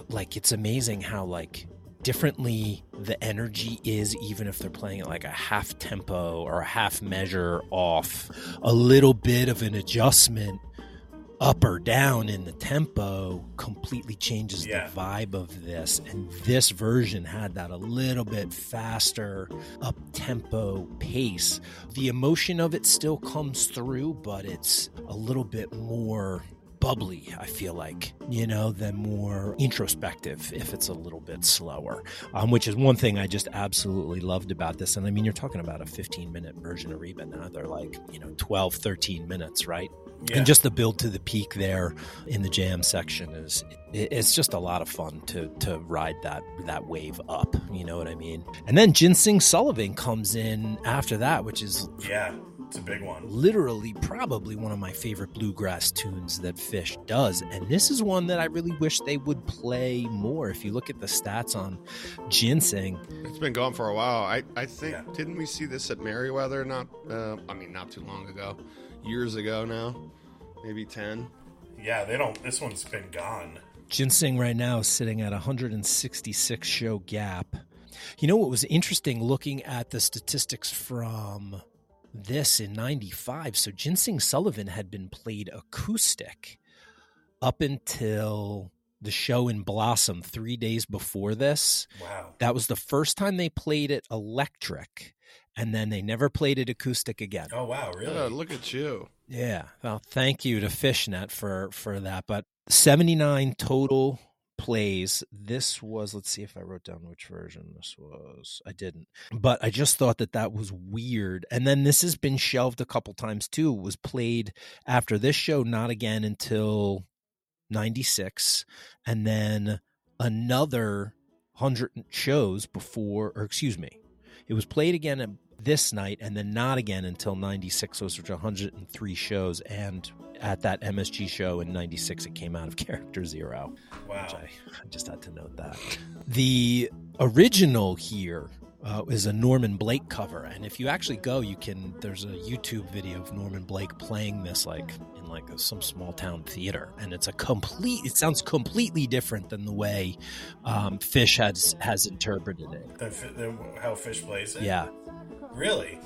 A: like it's amazing how like differently the energy is, even if they're playing it like a half tempo or a half measure off, a little bit of an adjustment up or down in the tempo completely changes yeah. the vibe of this. And this version had that a little bit faster up tempo pace. The emotion of it still comes through, but it's a little bit more bubbly, I feel like, you know, than more introspective if it's a little bit slower, um, which is one thing I just absolutely loved about this. And I mean, you're talking about a 15 minute version of Reba now. They're like, you know, 12, 13 minutes, right? Yeah. And just the build to the peak there in the jam section is it's just a lot of fun to to ride that that wave up. You know what I mean? And then Ginseng Sullivan comes in after that, which is
C: yeah, it's a big one.
A: Literally, probably one of my favorite bluegrass tunes that Phish does. And this is one that I really wish they would play more. If you look at the stats on Ginseng,
B: it's been gone for a while. I, I think, yeah. didn't we see this at Merriweather? Not, uh, I mean, not too long ago, years ago now, maybe 10.
C: Yeah, they don't, this one's been gone.
A: Ginseng right now is sitting at 166 show gap. You know what was interesting looking at the statistics from this in 95. So Ginseng Sullivan had been played acoustic up until the show in Blossom three days before this.
C: Wow.
A: That was the first time they played it electric. And then they never played it acoustic again.
C: Oh wow, really?
B: Yeah, look at you.
A: Yeah. Well, thank you to Phish.net for for that. But 79 total plays. This was, let's see if I wrote down which version this was. I didn't. But I just thought that that was weird. And then this has been shelved a couple times too. It was played after this show, not again until 96. And then another 100 shows before, or excuse me, it was played again at this night, and then not again until 96. Those were 103 shows. And at that MSG show in 96, it came out of (laughs) Character Zero.
C: Wow.
A: I, I just had to note that. The original here uh, is a Norman Blake cover, and if you actually go, you can. There's a YouTube video of Norman Blake playing this like in like a, some small town theater, and it's a complete. It sounds completely different than the way um, Phish has has interpreted it.
C: The, the, how Phish plays it.
A: Yeah,
C: Really?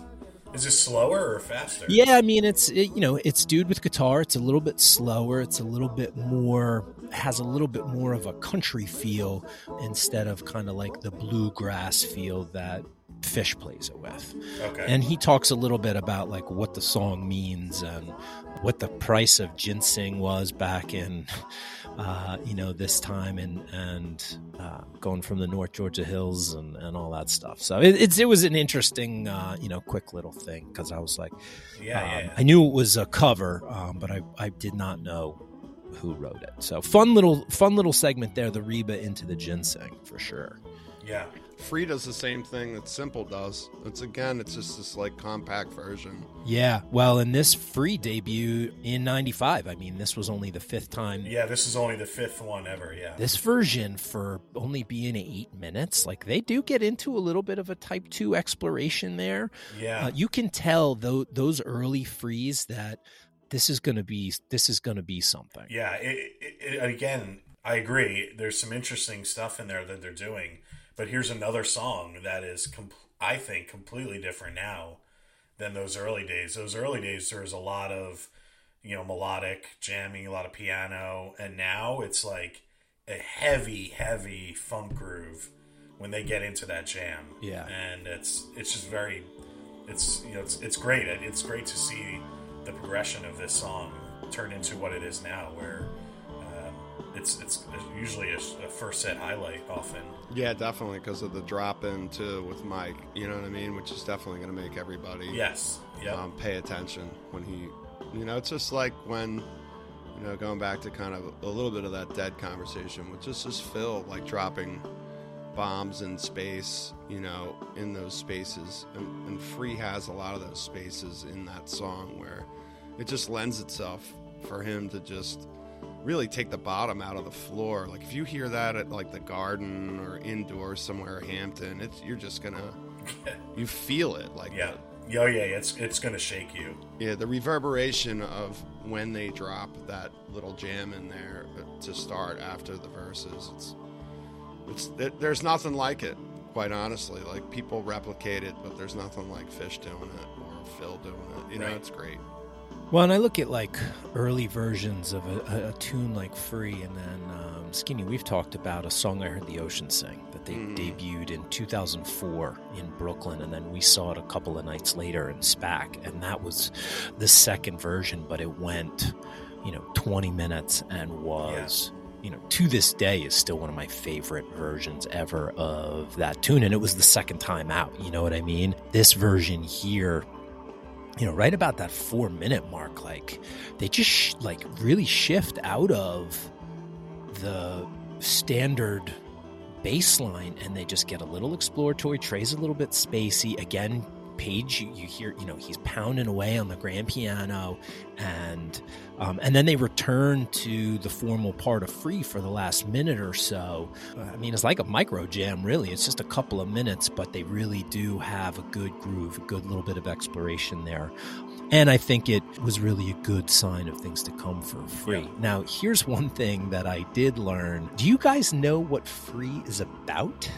C: Is it slower or faster?
A: Yeah, I mean it's it, you know it's dude with guitar. It's a little bit slower. It's a little bit more has a little bit more of a country feel instead of kind of like the bluegrass feel that Phish plays it with.
C: Okay.
A: And he talks a little bit about like what the song means and what the price of ginseng was back in uh, you know this time and and uh, going from the North Georgia hills and, and all that stuff. So it, it's it was an interesting uh, you know quick little thing because I was like,
C: yeah,
A: um,
C: yeah, yeah.
A: I knew it was a cover, um, but I I did not know who wrote it. So fun little fun little segment there, the Reba into the ginseng for sure.
C: yeah.
B: Free does the same thing that Simple does. It's again, it's just this like compact version.
A: Yeah, well, and this free debut in '95. I mean, this was only the fifth time.
C: Yeah, this is only the fifth one ever. Yeah.
A: This version, for only being eight minutes, like they do get into a little bit of a Type Two exploration there.
C: Yeah.
A: Uh, you can tell though those early frees that this is going to be this is going to be something.
C: Yeah, it, it, it, again, I agree. There's some interesting stuff in there that they're doing, but here's another song that is, com- I think, completely different now than those early days. Those early days, there was a lot of, you know, melodic jamming, a lot of piano, and now it's like a heavy, heavy funk groove when they get into that jam.
A: Yeah.
C: and it's it's just very, it's you know, it's it's great. It's great to see the progression of this song turn into what it is now, where it's it's usually a, a first set highlight often.
B: Yeah, definitely because of the drop in too with Mike. You know what I mean? Which is definitely going to make everybody
C: Yes. Yep.
B: um, pay attention when he. You know, it's just like when. You know, going back to kind of a little bit of that dead conversation, with just as Phil like dropping bombs in space, you know, in those spaces. And, and Free has a lot of those spaces in that song where it just lends itself for him to just really take the bottom out of the floor. Like if you hear that at like the garden or indoors somewhere, Hampton, it's you're just gonna (laughs) you feel it like
C: yeah.
B: the-
C: Oh yeah, it's it's gonna shake you.
B: yeah, the reverberation of when they drop that little jam in there uh, to start after the verses. It's, it's there- there's nothing like it, quite honestly. Like people replicate it, but there's nothing like Phish doing it or Phil doing it. You know,
C: Right.
B: it's great.
A: Well, and I look at like early versions of a, a, tune like "Free," and then um, "Skinny." We've talked about a song I heard the Ocean sing that they
B: Mhm.
A: debuted in 2004 in Brooklyn, and then we saw it a couple of nights later in SPAC, and that was the second version, but it went, you know, 20 minutes and was. You know, to this day is still one of my favorite versions ever of that tune, and it was the second time out. You know what I mean? This version here you know, right about that four minute mark, like they just sh- like really shift out of the standard baseline and they just get a little exploratory, Trey's a little bit spacey. Again, Page, you, you hear, you know, he's pounding away on the grand piano, and um, and then they return to the formal part of free for the last minute or so. I mean, it's like a micro jam, really. It's just a couple of minutes, but they really do have a good groove, a good little bit of exploration there. And I think it was really a good sign of things to come for free.
C: Yeah.
A: Now, here's one thing that I did learn. Do you guys know what free is about?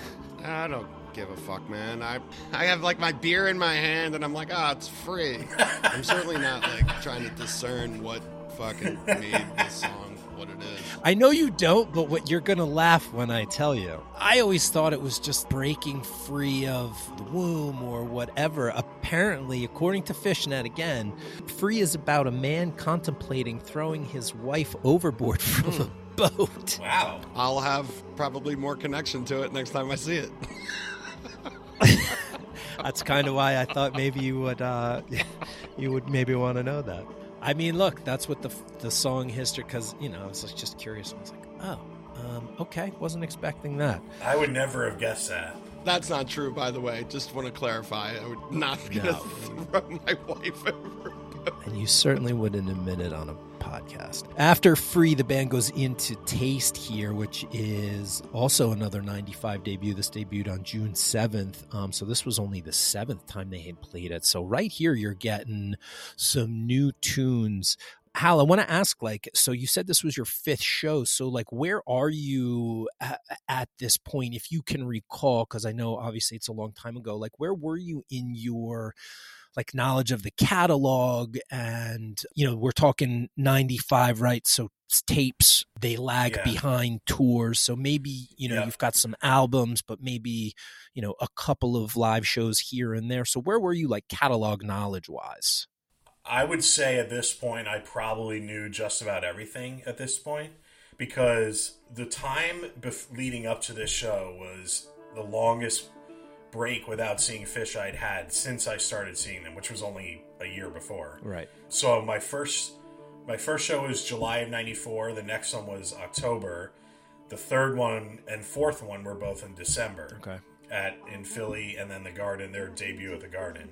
B: I don't give a fuck, man. I I have like my beer in my hand and I'm like, ah, it's free. (laughs) I'm certainly not like trying to discern what fucking made this song what it is.
A: I know you don't, but what you're going to laugh when I tell you. I always thought it was just breaking free of the womb or whatever. Apparently, according to Phish.net again, free is about a man contemplating throwing his wife overboard (laughs) from a boat.
C: Wow.
B: I'll have probably more connection to it next time I see it. (laughs) (laughs)
A: That's kind of why I thought maybe you would uh, (laughs) you would maybe want to know that. I mean, look, that's what the the song history because you know I was just curious. I was like, oh, um, okay, wasn't expecting that.
C: I would never have guessed that.
B: That's not true, by the way. Just want to clarify. I would not gonna
A: No. (laughs)
B: throw my wife over.
A: And you certainly wouldn't admit it on a podcast. After Free, the band goes into Taste here, which is also another 95 debut. This debuted on June 7th. Um, so this was only the seventh time they had played it. So right here, you're getting some new tunes. Hal, I want to ask, like, so you said this was your fifth show. So, like, where are you at, at this point, if you can recall? Because I know obviously it's a long time ago. Like, where were you in your like knowledge of the catalog and you know we're talking 95 right so tapes they lag
C: Yeah.
A: behind tours so maybe you know
C: Yeah.
A: you've got some albums but maybe you know a couple of live shows here and there so where were you like catalog knowledge wise
C: I would say at this point, I probably knew just about everything at this point because the time bef- leading up to this show was the longest break without seeing Phish I'd had since I started seeing them, which was only a year before.
A: right
C: So my first my first show was July of '94. The next one was October. The third one and fourth one were both in December
A: okay
C: at in Philly, and then the Garden, their debut at the Garden.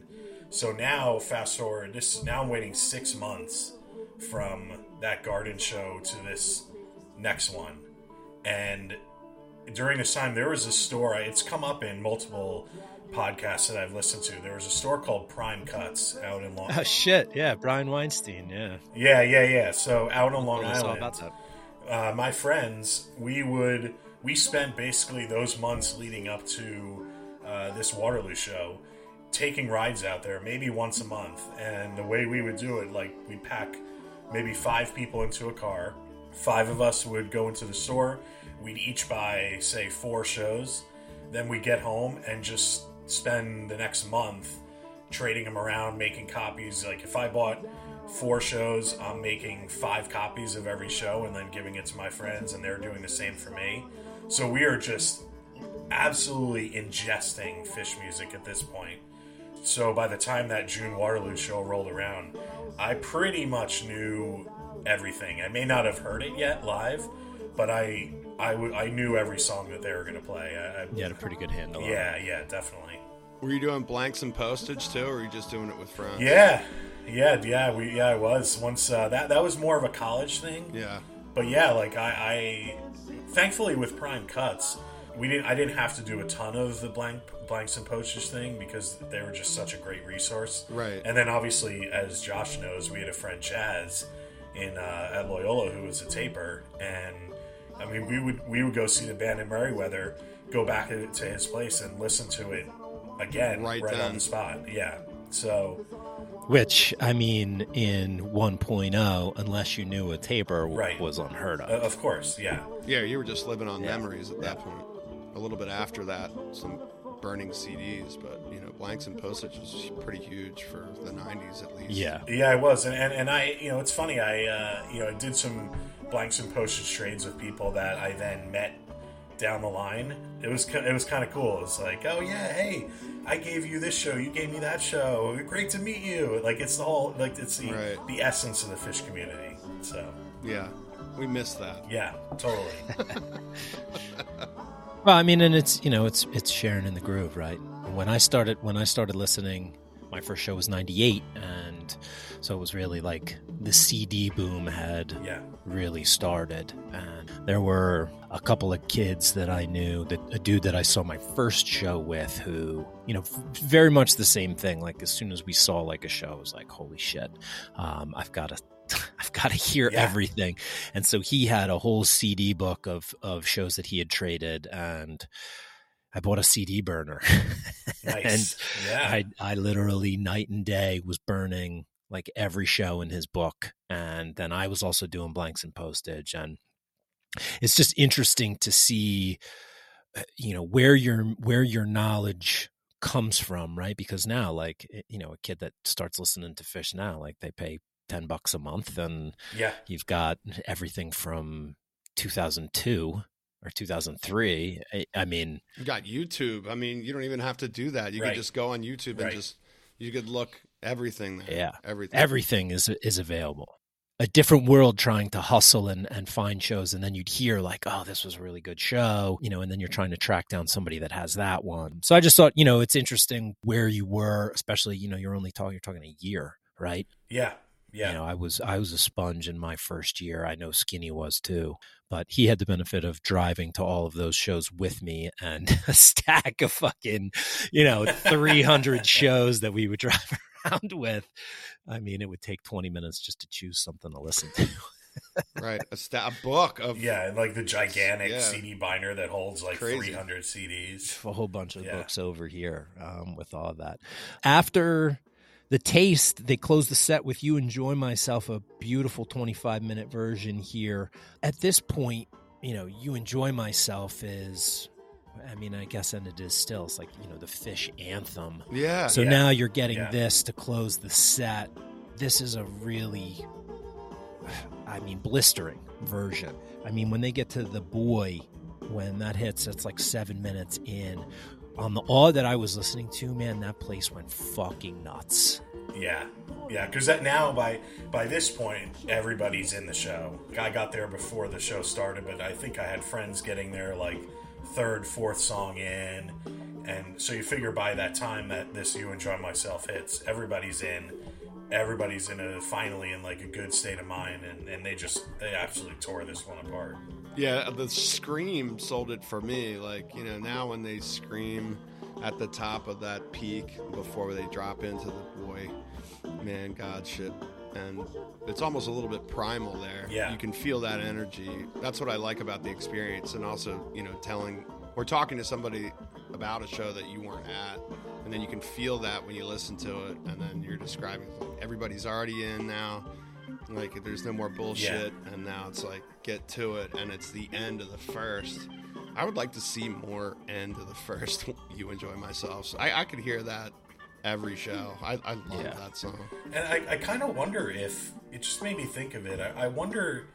C: So now, fast forward, this now I'm waiting six months from that Garden show to this next one, and during this time, there was a store. It's come up in multiple podcasts that I've listened to. There was a store called Prime Cuts out in Long.
A: oh shit yeah brian weinstein yeah
C: yeah, yeah, yeah. So out on Long Island,
A: about that
C: uh, my friends, we would we spent basically those months leading up to uh, this Waterloo show, taking rides out there maybe once a month. And the way we would do it, like we'd pack maybe five people into a car. Five of us would go into the store. We'd each buy say four shows. Then we'd get home and just spend the next month trading them around, making copies. Like if I bought four shows, I'm making five copies of every show and then giving it to my friends, and they're doing the same for me. So we are just absolutely ingesting Phish music at this point. So by the time that June Waterloo show rolled around, I pretty much knew everything. I may not have heard it yet live, but I I, w- I knew every song that they were going to play. I, I,
A: you had a pretty good handle on
C: yeah, yeah, definitely.
B: Were you doing blanks and postage too, or were you just doing it with friends?
C: Yeah, yeah, yeah. We yeah, I was once. Uh, that that was more of a college thing.
B: Yeah.
C: But yeah, like I, I, thankfully with Prime Cuts, we didn't. I didn't have to do a ton of the blank blanks and postage thing because they were just such a great resource.
B: Right.
C: And then obviously, as Josh knows, we had a friend Chaz in uh, at Loyola who was a taper, and I mean we would we would go see the band in Merriweather, go back to his place and listen to it again
B: Right
C: right, on the spot. Yeah. So
A: which i mean in 1.0 unless you knew a taper w-
C: Right.
A: was unheard of
C: uh, of course, yeah.
B: Yeah, you were just living on
A: Yeah.
B: memories at that point. A little bit after that, some burning CDs, but you know, blanks and postage was pretty huge for the '90s at least.
A: yeah
C: Yeah, it was, and, and, and I, you know, it's funny. I, uh, you know, I did some blanks and postage trades with people that I then met down the line. It was, it was kind of cool. It's like, oh yeah, hey, I gave you this show, you gave me that show. Great to meet you. Like it's all like it's the
B: Right.
C: the essence of the Phish community. So
B: yeah, we miss that.
C: yeah, totally. (laughs) (laughs)
A: Well, I mean, and it's you know it's it's sharing in the groove, right? When I started when I started listening, my first show was '98, and so it was really like the CD boom had
C: Yeah,
A: really started, and there were a couple of kids that I knew that a dude that I saw my first show with, who you know very much the same thing. Like as soon as we saw like a show, I was like, holy shit, um, I've got to. (laughs) I've got to hear
C: Yeah.
A: everything, and so he had a whole CD book of of shows that he had traded, and I bought a CD burner, (laughs)
C: nice. yeah,
A: I I literally night and day was burning like every show in his book, and then I was also doing blanks and postage, and it's just interesting to see, uh, you know, where your where your knowledge comes from, right? Because now, like eh, you know, a kid that starts listening to Phish now, like they pay ten bucks a month, and
C: yeah,
A: you've got everything from 2002 or 2003. I, I mean,
B: You got YouTube. I mean, you don't even have to do that. You
C: Right.
B: could just go on YouTube and
C: Right.
B: just you could look everything there.
A: Yeah.
B: everything.
A: everything is is available. a different world trying to hustle and, and find shows. And then you'd hear like, oh, this was a really good show, you know, and then you're trying to track down somebody that has that one. So I just thought, you know, it's interesting where you were, especially, you know, you're only talking, you're talking a year, right?
C: Yeah. Yeah.
A: You know, I was I was a sponge in my first year. I know Skinny was too, but he had the benefit of driving to all of those shows with me and (laughs) a stack of fucking, you know, 300 (laughs) shows that we would drive around with. I mean, it would take 20 minutes just to choose something to listen to.
B: right, a, (laughs) sta- a book of
C: yeah, like the gigantic yeah. CD binder that holds like
B: Crazy.
C: 300 CDs.
A: A whole bunch of yeah. books over here um, with all of that. After the taste they close the set with you enjoy myself a beautiful 25 minute version here at this point you know you enjoy myself is I mean, I guess, and it is still. It's like you know the Phish anthem.
B: Yeah.
A: So
B: yeah.
A: now you're getting yeah. this to close the set. This is a really, I mean, blistering version. I mean, when they get to the boy, when that hits, it's like seven minutes in on the awe that I was listening to, man, that place went fucking nuts.
C: Yeah, yeah, because that now by by this point everybody's in the show. I got there before the show started, but I think I had friends getting there like third, fourth song in, and so you figure by that time that this "You Enjoy Myself" hits, everybody's in. Everybody's in a finally in like a good state of mind, and, and they just they absolutely tore this one apart.
B: Yeah, the scream sold it for me. Like, you know, now when they scream at the top of that peak before they drop into the boy, man, God shit. And it's almost a little bit primal there.
C: Yeah.
B: You can feel that energy. That's what I like about the experience. And also, you know, telling, we're talking to somebody about a show that you weren't at. And then you can feel that when you listen to it. And then you're describing, everybody's already in now like there's no more bullshit, yeah. and now it's like get to it, and it's the end of the first. I would like to see more end of the first. (laughs) you enjoy myself. So I, I could hear that every show. I, I love yeah. that song.
C: And I, I kind of wonder if it just made me think of it. I, I wonder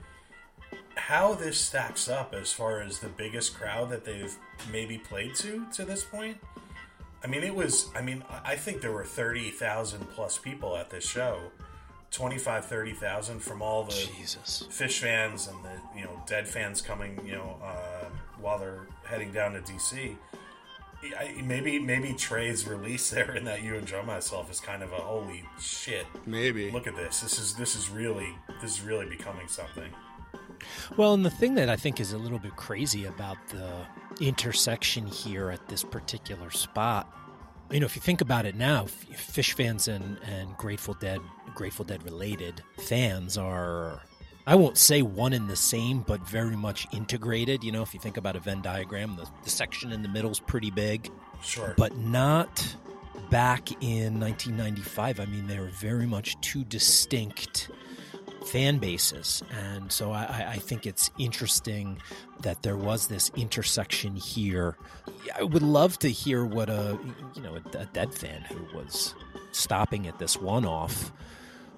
C: how this stacks up as far as the biggest crowd that they've maybe played to to this point. I mean, it was. I mean, I think there were thirty thousand plus people at this show 25 30,000 from all the
A: Jesus.
C: Phish fans and the you know dead fans coming you know uh, while they're heading down to DC I, maybe maybe Trey's release there in that you enjoy myself is kind of a holy shit.
B: Maybe.
C: Look at this. This is this is really this is really becoming something.
A: Well and the thing that I think is a little bit crazy about the intersection here at this particular spot you know, if you think about it now, Phish fans and, and Grateful Dead, Grateful Dead related fans are, I won't say one and the same, but very much integrated. You know, if you think about a Venn diagram, the, the section in the middle is pretty big.
C: Sure.
A: But not back in 1995. I mean, they were very much two distinct fan bases. And so I, I, think it's interesting that there was this intersection here. I would love to hear what a you know a, a dead fan who was stopping at this one off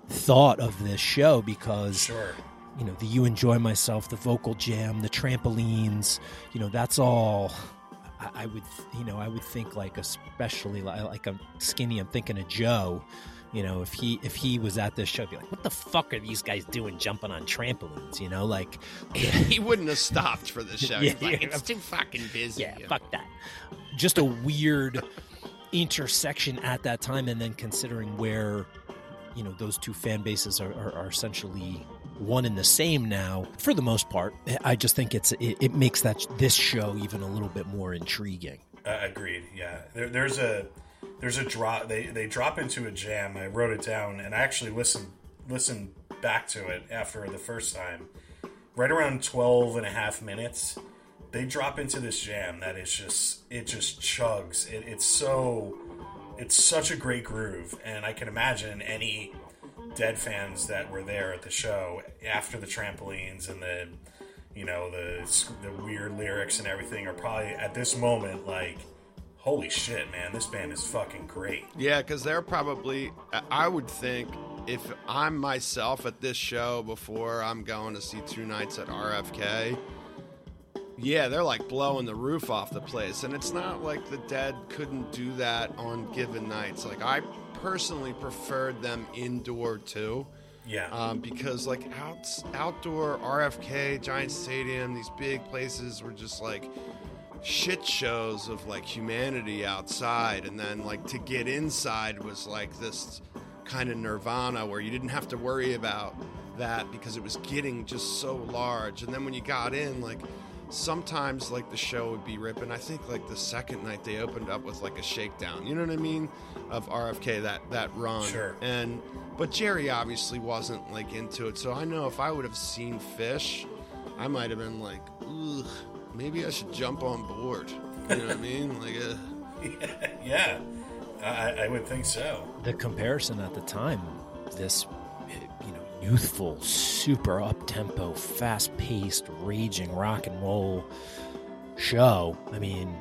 A: thought of this show because
C: sure.
A: You know the you enjoy myself the vocal jam the trampolines you know that's all I, I would you know I would think like especially like, like I'm skinny I'm thinking of Joe you know, if he if he was at this show, be like, "What the fuck are these guys doing, jumping on trampolines?" You know, like (laughs)
B: he wouldn't have stopped for the show. (laughs) yeah, like, it's too fucking busy.
A: Yeah, fuck that. Just a weird intersection at that time, and then considering where you know those two fan bases are, are, are essentially one and the same now for the most part. I just think it's it, it makes that this show even a little bit more intriguing.
C: Uh, agreed. Yeah, there, there's a there's a drop they they drop into a jam i wrote it down and i actually listened listened back to it after the first time right around 12 and a half minutes they drop into this jam that is just it just chugs it, it's so it's such a great groove and i can imagine any dead fans that were there at the show after the trampolines and the you know the the weird lyrics and everything are probably at this moment like holy shit, man, this band is fucking great.
B: Yeah, because they're probably, I would think, if I'm myself at this show before I'm going to see two nights at RFK, yeah, they're like blowing the roof off the place. And it's not like the dead couldn't do that on given nights. Like, I personally preferred them indoor too.
C: Yeah.
B: Um, because like out, outdoor RFK, Giant Stadium, these big places were just like shit shows of like humanity outside, and then like to get inside was like this kind of nirvana where you didn't have to worry about that because it was getting just so large. And then when you got in, like sometimes like the show would be ripping. I think like the second night they opened up with like a shakedown. You know what I mean? Of RFK that that run.
C: Sure.
B: And but Jerry obviously wasn't like into it. So I know if I would have seen Phish, I might have been like, ugh, maybe I should jump on board. You know what I (laughs) mean? Like, uh,
C: yeah, I, I would think so.
A: The comparison at the time, this you know youthful, super up tempo, fast paced, raging rock and roll show. I mean,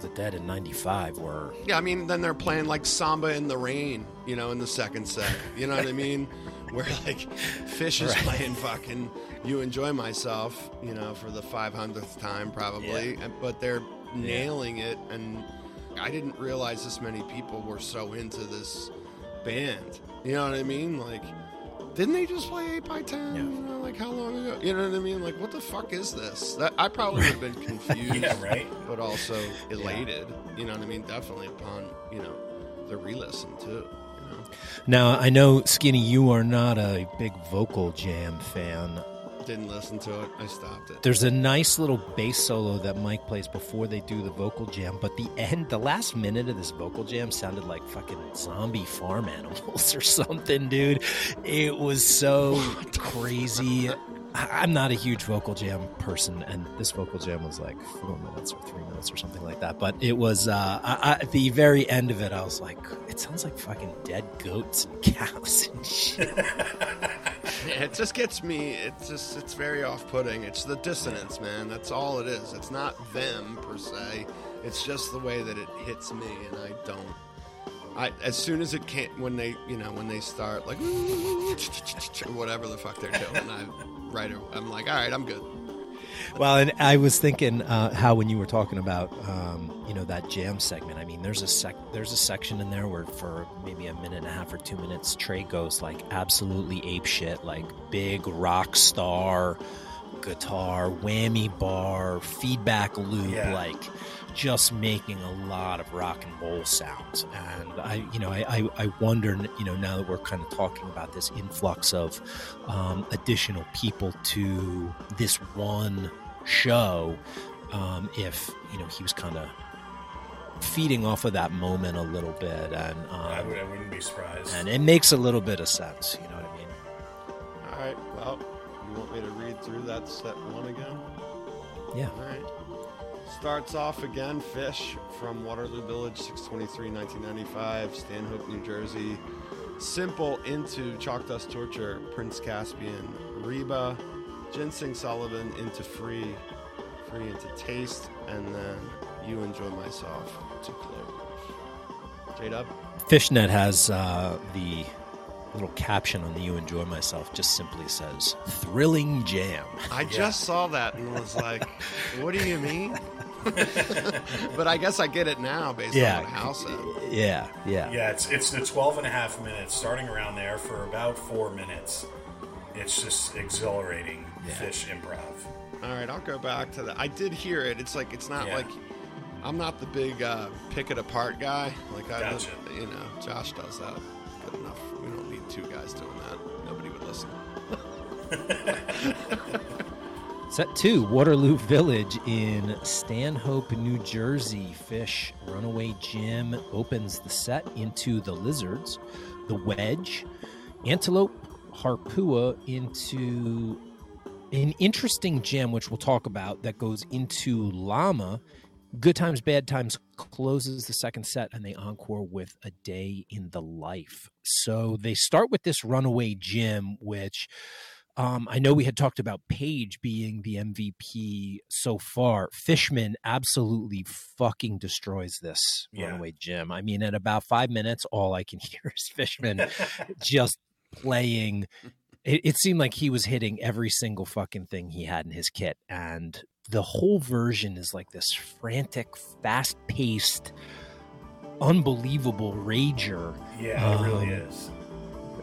A: the Dead in '95 were.
B: Yeah, I mean, then they're playing like Samba in the Rain, you know, in the second set. You know what I mean? (laughs) Where like Phish is
A: Right.
B: playing fucking "You Enjoy Myself," you know, for the 500th time probably, and, but they're nailing it. And I didn't realize this many people were so into this band. You know what I mean? Like. Didn't they just play 8 by 10
A: Yeah.
B: You like how long ago? You know what I mean? Like, what the fuck is this? That I probably would have been (laughs) confused
C: Yeah, right.
B: but also elated. You know what I mean? Definitely upon you know the re-listen too. You know?
A: Now I know, Skinny, you are not a big vocal jam fan.
B: Didn't listen to it. I stopped it.
A: There's a nice little bass solo that Mike plays before they do the vocal jam, but the end, the last minute of this vocal jam sounded like fucking zombie farm (laughs) animals or something, dude. It was so crazy. I'm not a huge vocal jam person, and this vocal jam was like four minutes or three minutes or something like that. But it was uh, I, I, at the very end of it, I was like, it sounds like fucking dead goats and cows and (laughs) shit. (laughs)
B: It just gets me. It's just it's very off-putting. It's the dissonance, man. That's all it is. It's not them per se. It's just the way that it hits me, and I don't. I as soon as it can't when they you know when they start like (laughs) whatever the fuck they're doing, I right. I'm like, all right, I'm good.
A: Well, and I was thinking uh, how when you were talking about um, you know that jam segment. I mean, there's a sec there's a section in there where for maybe a minute and a half or two minutes, Trey goes like absolutely ape shit, like big rock star guitar, whammy bar, feedback loop,
C: Yeah.
A: like just making a lot of rock and roll sounds. And I, you know, I, I, I wonder, you know, now that we're kind of talking about this influx of um, additional people to this one show, um, if you know he was kind of feeding off of that moment a little bit, and
C: I,
A: um,
C: would, I wouldn't be surprised.
A: and it makes a little bit of sense. You know what I mean?
B: All right. Well, you want me to read through that set one again?
A: Yeah.
B: All right. Starts off again, Phish from Waterloo Village, 623, 1995, Stanhope, New Jersey. Simple into Chalk Dust Torture, Prince Caspian, Reba, Ginseng Sullivan into Free, Free into Taste, and then You Enjoy Myself to close. J Dub?
A: Phish.net has uh, the little caption on the "You Enjoy Myself" just simply says "Thrilling Jam."
B: I (laughs) just saw that and was like, what do you mean? (laughs) but I guess I get it now based
A: Yeah.
B: on what Hal said.
A: Yeah, yeah,
C: Yeah, it's it's the 12 and a half minutes, starting around there for about four minutes. It's just exhilarating
A: Yeah.
C: Phish improv.
B: All right, I'll go back to that. I did hear it. It's like it's not
C: Yeah.
B: like I'm not the big uh, pick it apart guy. Like I,
C: Gotcha.
B: you know, Josh does that good enough. We don't need two guys doing that. Nobody would listen. (laughs) (laughs)
A: Set two, Waterloo Village in Stanhope, New Jersey. Phish Runaway Jim opens the set into the Lizards, the Wedge, Antelope, Harpua into an interesting gem, which we'll talk about, that goes into Llama. Good Times, Bad Times closes the second set and they encore with A Day in the Life. So they start with this Runaway Jim, which um, I know we had talked about Page being the MVP so far. Fishman absolutely fucking destroys this
C: Yeah.
A: Runaway Jim. I mean, at about five minutes, all I can (laughs) hear is Fishman (laughs) just playing. It, it seemed like he was hitting every single fucking thing he had in his kit. And the whole version is like this frantic, fast paced, unbelievable rager.
C: Yeah, it really
A: Um,
C: is.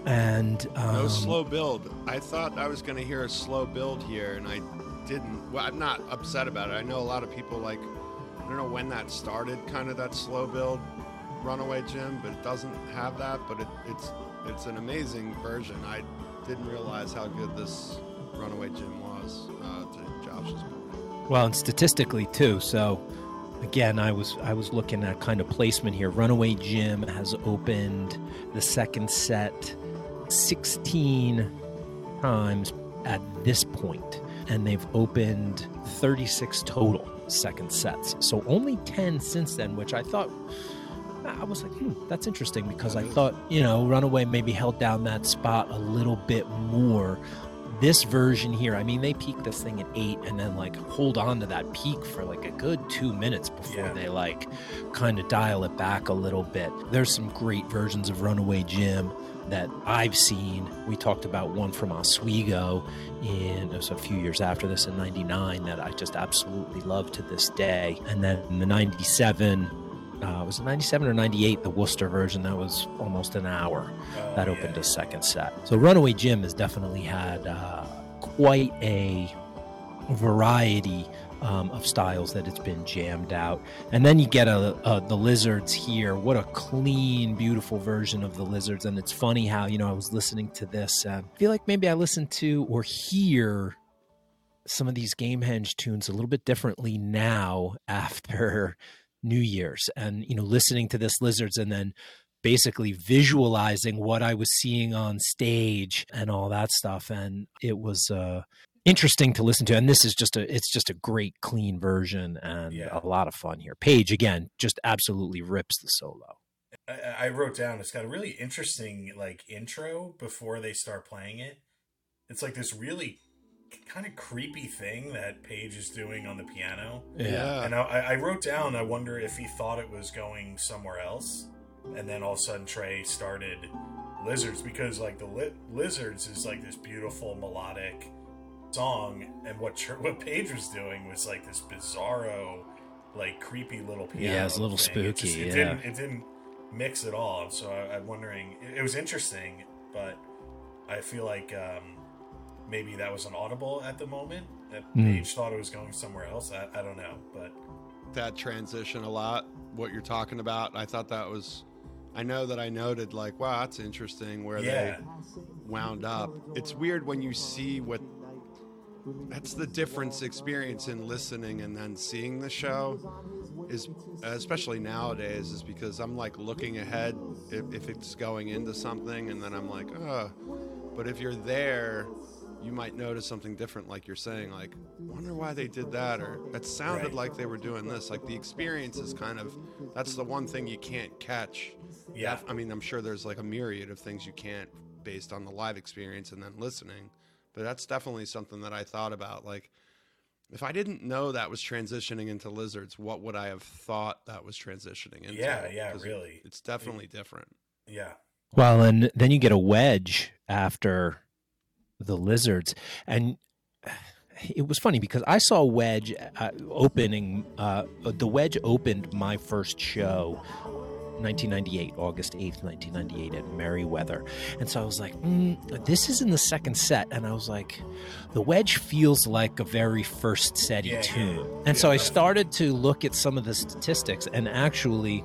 A: And um,
B: no slow build. I thought I was going to hear a slow build here, and I didn't. Well, I'm not upset about it. I know a lot of people like. I don't know when that started, kind of that slow build, Runaway Jim, but it doesn't have that. But it, it's it's an amazing version. I didn't realize how good this Runaway Jim was. Uh, to Josh's point.
A: Well, and statistically too. So again, I was I was looking at kind of placement here. Runaway Jim has opened the second set 16 times at this point, and they've opened 36 total second sets. So only 10 since then, which I thought I was like, hmm, that's interesting because I thought, you know, Runaway maybe held down that spot a little bit more this version here, I mean, they peak this thing at eight and then like hold on to that peak for like a good two minutes before yeah. they like kind of dial it back a little bit. There's some great versions of Runaway Jim that I've seen. We talked about one from Oswego in it was a few years after this in 99 that I just absolutely love to this day. And then in the 97 uh, was it 97 or 98 the worcester version that was almost an hour oh, that opened yeah. a second set so runaway jim has definitely had uh, quite a variety um, of styles that it's been jammed out. And then you get a, a, the lizards here. What a clean beautiful version of the lizards. And it's funny how you know i was listening to this uh, i feel like maybe i listened to or hear some of these Gamehendge tunes a little bit differently now after (laughs) New Year's. And you know listening to this lizards and then basically visualizing what I was seeing on stage and all that stuff. And it was uh interesting to listen to and this is just a it's just a great clean version and yeah. a lot of fun here page again just absolutely rips the solo
C: I, I wrote down it's got a really interesting like intro before they start playing it it's like this really kind of creepy thing that Page is doing on the piano.
B: Yeah.
C: And I, I, wrote down, I wonder if he thought it was going somewhere else. And then all of a sudden Trey started Lizards because, like, the li- Lizards is like this beautiful melodic song. And what, what Page was doing was like this bizarro, like, creepy little piano.
A: Yeah, it was a little
C: thing.
A: spooky.
C: It, just, it
A: yeah.
C: didn't, it didn't mix at all. So I, am wondering, it, it was interesting, but I feel like. Um, maybe that was an audible at the moment that mm. Page thought it was going somewhere else. I, I don't know, but
B: that transition a lot. What you're talking about, I thought that was. I know that I noted like, wow, that's interesting where yeah. they wound up. It's weird when you see what. That's the difference experience in listening and then seeing the show is especially nowadays is because I'm like looking ahead if, if it's going into something and then I'm like, oh, but if you're there you might notice something different, like you're saying, like, wonder why they did that, or it sounded right. like they were doing this. Like the experience is kind of that's the one thing you can't catch.
C: Yeah.
B: I mean, I'm sure there's like a myriad of things you can't based on the live experience and then listening, but that's definitely something that I thought about. Like, if I didn't know that was transitioning into lizards, what would I have thought that was transitioning into?
C: Yeah, yeah, really.
B: It's definitely different.
C: Yeah.
A: Well, and then you get a wedge after the lizards and it was funny because I saw Wedge uh, opening. Uh, the Wedge opened my first show, 1998, August 8th, 1998, at Merriweather, and so I was like, mm, "This is in the second set," and I was like, "The Wedge feels like a very first setty yeah, tune," yeah. and yeah, so I started to look at some of the statistics, and actually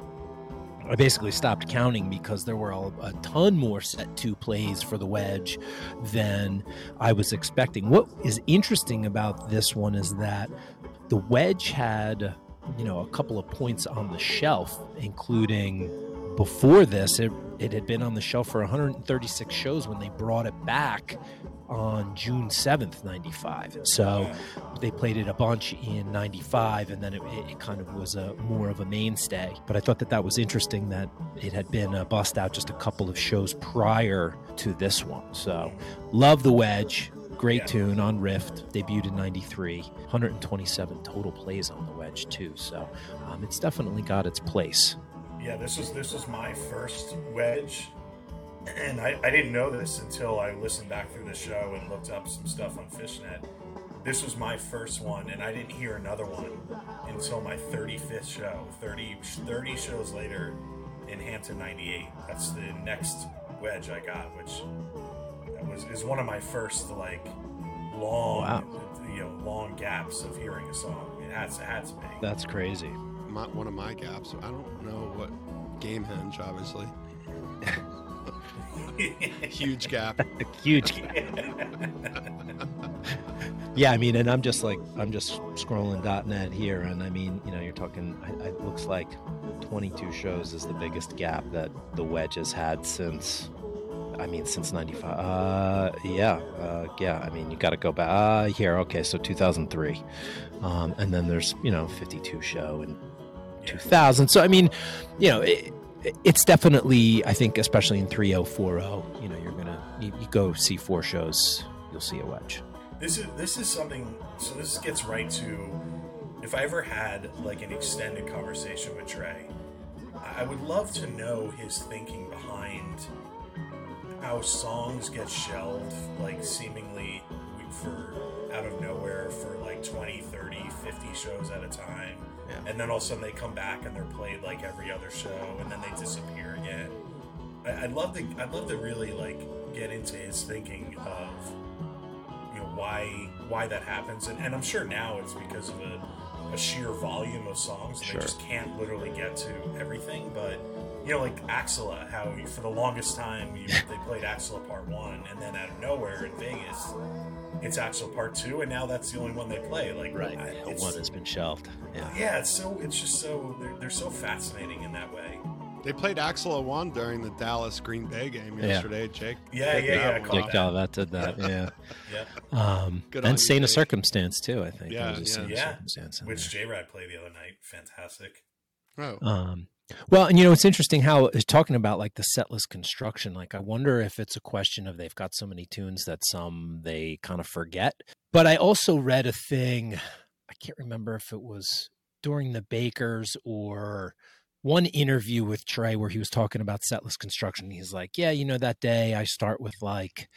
A: I basically stopped counting because there were a, a, ton more set two plays for the wedge than I was expecting. What is interesting about this one is that the wedge had, you know, a couple of points on the shelf, including before this, it, it had been on the shelf for 136 shows when they brought it back on June 7th, 95. So they played it a bunch in 95, and then it, it, kind of was a more of a mainstay. But I thought that that was interesting that it had been a bust out just a couple of shows prior to this one. So love the wedge. Great yeah. tune on Rift, debuted in 93. 127 total plays on the wedge, too. So um, it's definitely got its place.
C: Yeah, this was this was my first wedge and I, I didn't know this until I listened back through the show and looked up some stuff on Phish.net. This was my first one, and I didn't hear another one until my 35th show. 30, 30 shows later in Hampton 98. That's the next wedge I got, which was is one of my first like long, wow. you know, long gaps of hearing a song. It has, it has to be.
A: That's crazy.
B: My, one of my gaps. I don't know what Gamehendge, obviously. (laughs) Huge gap. (laughs)
A: Huge gap. (laughs) yeah, I mean, and I'm just like I'm just scrolling .net here, and I mean, you know, you're talking. It looks like 22 shows is the biggest gap that the Wedge has had since I mean, since '95. Uh, yeah, uh, yeah. I mean, you got to go back uh, here. Okay, so 2003, um, and then there's you know 52 show in 2000. So I mean, you know, it, it's definitely I think especially in 3040, you know, you're gonna you, you go see four shows, you'll see a wedge.
C: This is this is something. So this gets right to if I ever had like an extended conversation with Trey, I would love to know his thinking behind how songs get shelved, like seemingly for out of nowhere for like 20, 30, 50 shows at a time. Yeah. And then all of a sudden they come back and they're played like every other show and then they disappear again. I, would love to I'd love to really like get into his thinking of you know why why that happens and, and I'm sure now it's because of a, a sheer volume of songs sure. they just can't literally get to everything but you know, like Axilla, how for the longest time you, they played Axilla Part One, and then out of nowhere in Vegas, it's Axilla Part Two, and now that's the only one they play. Like,
A: right, one has been shelved. Yeah,
C: yeah. It's so it's just so they're, they're so fascinating in that way.
B: They played Axilla one during the Dallas Green Bay game yesterday.
C: Yeah.
B: Jake,
C: yeah, yeah, yeah.
A: Jake Jolivet did that. (laughs) Yeah, yeah. Um, Good and Saint of Circumstance too. I think.
C: Yeah, yeah. yeah. Which J Rad played the other night. Fantastic.
B: Oh.
A: Um, well, and you know, it's interesting how it's talking about like the setlist construction. Like, I wonder if it's a question of they've got so many tunes that some they kind of forget. But I also read a thing, I can't remember if it was during the Bakers or one interview with Trey where he was talking about setlist construction. He's like, Yeah, you know, that day I start with like,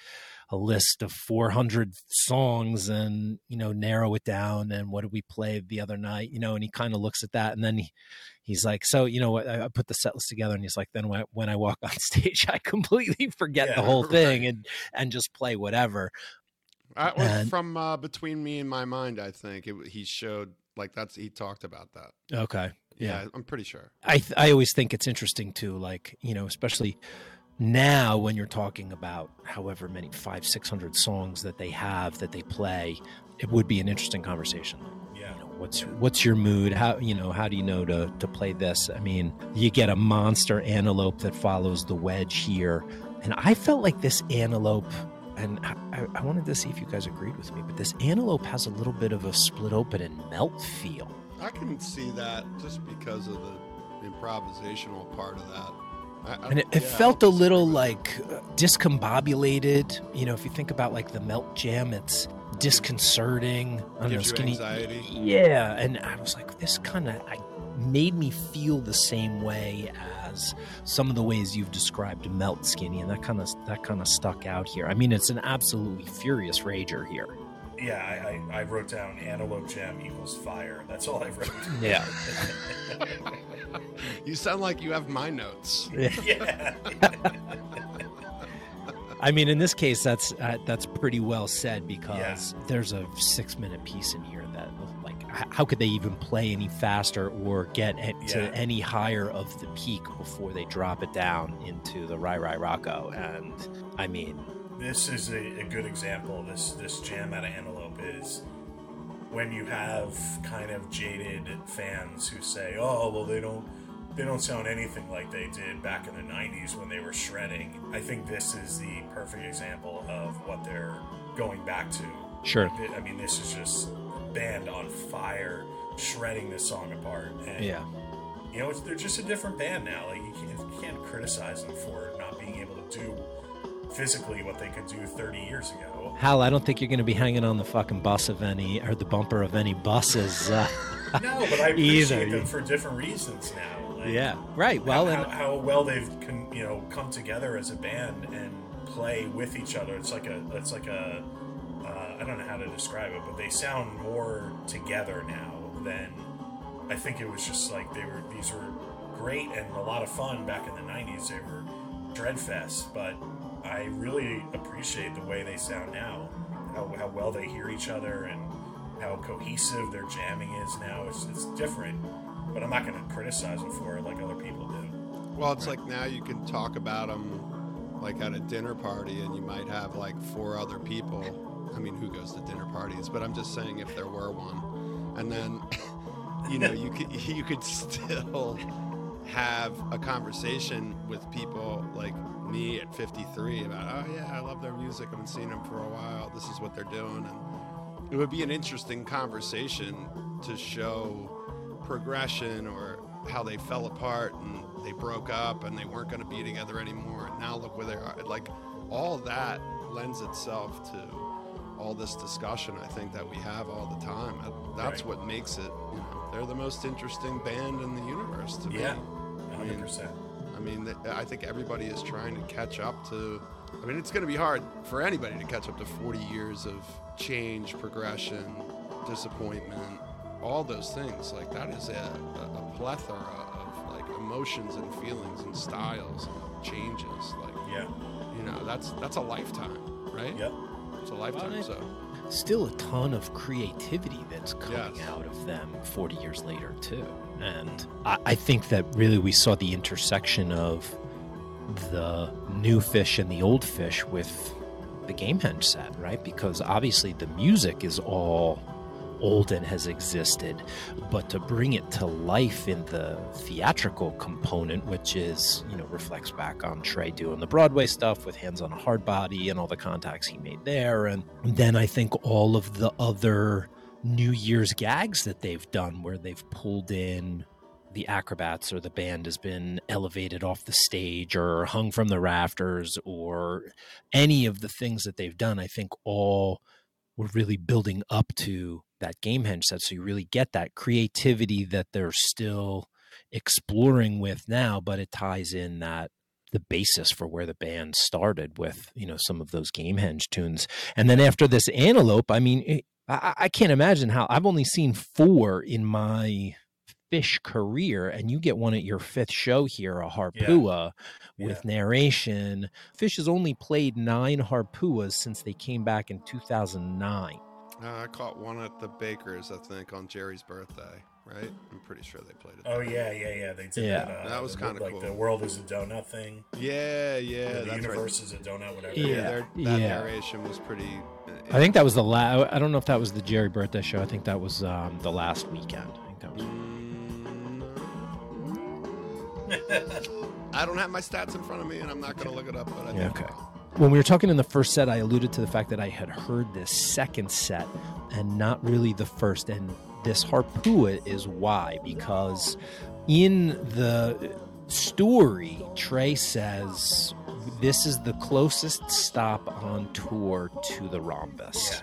A: a list of 400 songs and you know narrow it down and what did we play the other night you know and he kind of looks at that and then he, he's like so you know I, I put the set list together and he's like then when I, when I walk on (laughs) stage I completely forget yeah, the whole (laughs) thing and and just play whatever.
B: Was and, from uh, between me and my mind I think it, he showed like that's he talked about that.
A: Okay
B: yeah, yeah I'm pretty sure.
A: I I always think it's interesting too like you know especially now when you're talking about however many five six hundred songs that they have that they play it would be an interesting conversation.
C: Yeah.
A: You know, what's what's your mood? How you know how do you know to to play this? I mean you get a monster antelope that follows the wedge here. And i felt like this antelope and I, I wanted to see if you guys agreed with me but this antelope has a little bit of a split open and melt feel.
B: I can see that just because of the improvisational part of that
A: and it, it yeah, felt a little like discombobulated. You know, if you think about like the melt jam, it's disconcerting.
B: I don't know, skinny. Anxiety.
A: Yeah, and I was like, this kind of made me feel the same way as some of the ways you've described melt skinny, and that kind of that kind of stuck out here. I mean, it's an absolutely furious rager here
C: yeah, I, I, wrote down antelope jam equals fire. That's all I wrote.
A: Yeah. (laughs) (laughs)
B: you sound like you have my notes.
C: Yeah. (laughs)
A: I mean, in this case, that's uh, that's pretty well said because yeah. there's a six minute piece in here that, like, how could they even play any faster or get to yeah. any higher of the peak before they drop it down into the Rye Rye Rocco? And I mean,
C: this is a, a, good example. This this jam out of Antelope is when you have kind of jaded fans who say, "Oh, well, they don't they don't sound anything like they did back in the '90s when they were shredding." I think this is the perfect example of what they're going back to.
A: Sure.
C: I mean, this is just band on fire, shredding this song apart. And,
A: yeah.
C: You know, they're just a different band now. Like you can't, you can't criticize them for not being able to do physically what they could do 30 years ago.
A: Hal, I don't think you're going to be hanging on the fucking bus of any or the bumper of any buses. Uh,
C: no, but I (laughs) appreciate either. them for different reasons now.
A: Like, yeah, right. Well,
C: how, how, how, well they've con, you know come together as a band and play with each other. It's like a it's like a uh, I don't know how to describe it, but they sound more together now than I think it was just like they were. These were great and a lot of fun back in the '90s. They were Dreadfest, but I really appreciate the way they sound now, how, how well they hear each other, and how cohesive their jamming is now. It's, it's different, but I'm not going to criticize them for it like other people do.
B: Well, it's like now you can talk about them like at a dinner party, and you might have like four other people. I mean, who goes to dinner parties? But I'm just saying if there were one, and then (laughs) you know you could (laughs) you could still have a conversation with people like me at 53 about oh yeah I love their music I've been seeing them for a while this is what they're doing and it would be an interesting conversation to show progression or how they fell apart and they broke up and they weren't going to be together anymore and now look where they are like all that lends itself to all this discussion I think that we have all the time that's right. what makes it you know they're the most interesting band in the universe to
C: yeah. me 100%.
B: I mean, I mean, I think everybody is trying to catch up to. I mean, it's going to be hard for anybody to catch up to 40 years of change, progression, disappointment, all those things. Like that is a, a, plethora of like emotions and feelings and styles and changes. Like,
C: yeah,
B: you know, that's that's a lifetime, right?
C: Yep,
B: it's a lifetime. Well, so
A: still a ton of creativity that's coming yes. out of them 40 years later too and I, I, think that really we saw the intersection of the new Phish and the old Phish with the Game Gamehendge set right because obviously the music is all old and has existed, but to bring it to life in the theatrical component, which is, you know, reflects back on Trey doing the Broadway stuff with Hands on a Hard Body and all the contacts he made there. And then I think all of the other New Year's gags that they've done where they've pulled in the acrobats or the band has been elevated off the stage or hung from the rafters or any of the things that they've done, I think all were really building up to that Gamehendge set. So you really get that creativity that they're still exploring with now, but it ties in that the basis for where the band started with you know some of those Gamehendge tunes and then after this antelope i mean I, I, can't imagine how i've only seen four in my Phish career and you get one at your fifth show here a harpua yeah. with yeah. narration Phish has only played nine harpuas since they came back in 2009
B: uh, I caught one at the Bakers, I think, on Jerry's birthday. Right? I'm pretty sure they played it.
C: Oh yeah, yeah, yeah. They did yeah. that. Uh,
B: that was kind of
C: like
B: cool.
C: the world is a donut thing.
B: Yeah, yeah.
C: the universe right. is a donut, whatever.
B: Yeah, yeah. that yeah. narration was pretty.
A: Uh, I think that was the last. I don't know if that was the Jerry birthday show. I think that was um, the last weekend. I think that was.
B: Mm. (laughs) I don't have my stats in front of me, and I'm not going to look it up. But I
A: yeah, okay. When we were talking in the first set, I alluded to the fact that I had heard this second set and not really the first. And this Harpua is why, because in the story, Trey says this is the closest stop on tour to the rhombus.